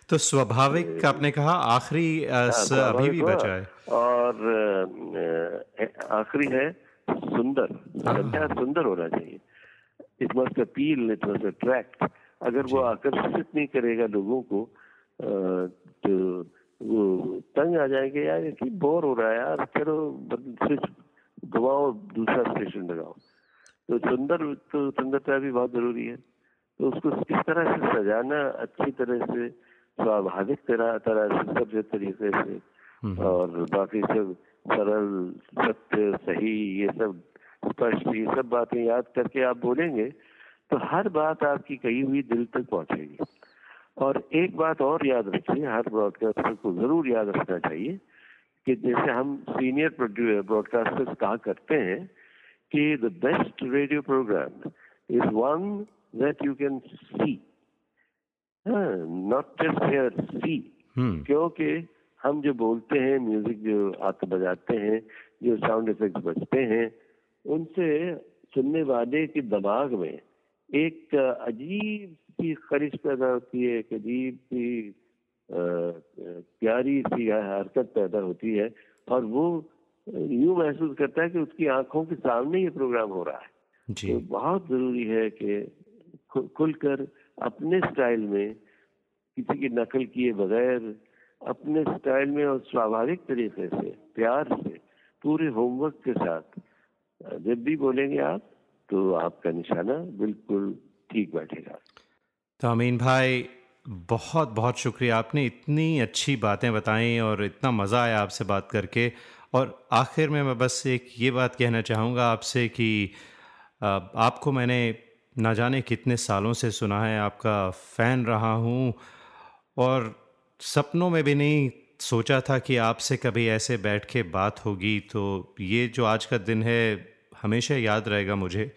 तो स्वाभाविक आपने कहा आखिरी हाँ, अभी भी बचा है। और आखिरी है सुंदर। संध्या सुंदर होना चाहिए। It must appeal it must attract अगर वो आकर्षित नहीं करेगा लोगों को तो वो तंग आ जाएँगे यार ये बोर हो रहा है यार? चलो स्विच घुमाओ दूसरा स्टेशन लगाओ। तो सुंदर तो सुंदरता भी बहुत ज़रूरी है। तो उसको किस तरह से सजाना अच्छी तरह से स्वाभाविक तरह तरह से सभ्य तरीके से और बाकी सब सरल सत्य सही ये सब स्पष्ट ये सब बातें याद करके आप बोलेंगे तो हर बात आपकी कही हुई दिल तक पहुंचेगी। और एक बात और याद रखिए हर ब्रॉडकास्टर को ज़रूर याद रखना चाहिए कि जैसे हम सीनियर ब्रॉडकास्टर्स कहा करते हैं कि the best radio programme is one that you can see not just hear see क्योंकि हम जो बोलते हैं म्यूज़िक जो आप बजाते हैं जो साउंड इफेक्ट्स बजते हैं उनसे सुनने वाले के दिमाग में एक अजीब सी खरिश पैदा होती है एक अजीब सी प्यारी सी हरकत पैदा होती है और वो यूँ महसूस करता है कि उसकी आँखों के सामने ये प्रोग्राम हो रहा है। जी। तो बहुत ज़रूरी है कि खुलकर अपने स्टाइल में किसी की नकल किए बगैर, अपने स्टाइल में और स्वाभाविक तरीके से, प्यार से, पूरे होमवर्क के साथ। जब भी बोलेंगे आप तो आपका निशाना बिल्कुल ठीक बैठेगा। तो अमीन भाई, बहुत बहुत शुक्रिया। आपने इतनी अच्छी बातें बताई और इतना मज़ा आया आपसे बात करके। और आखिर में मैं बस एक ये बात कहना चाहूँगा आपसे कि आपको मैंने ना जाने कितने सालों से सुना है आपका फ़ैन रहा हूँ और सपनों में भी नहीं सोचा था कि आपसे कभी ऐसे बैठ के बात होगी। तो ये जो आज का दिन है हमेशा याद रहेगा मुझे।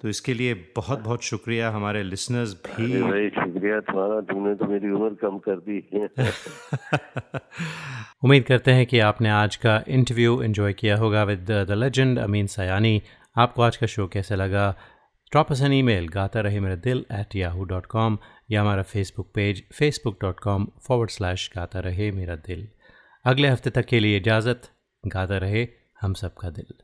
तो इसके लिए बहुत बहुत शुक्रिया हमारे लिसनर्स भी। अरे भाई शुक्रिया तुम्हारा तुमने तो मेरी उम्र कम कर दी। उम्मीद करते हैं कि आपने आज का इंटरव्यू एंजॉय किया होगा with the legend Amin Sayani आपको आज का शो कैसा लगा? ड्रॉप अस एन ईमेल गाता रहे मेरा दिल एट याहू डॉट कॉम या हमारा Facebook page Facebook dot com forward slash गाता रहे मेरा दिल अगले हफ़्ते तक के लिए इजाज़त, गाता रहे हम सबका दिल।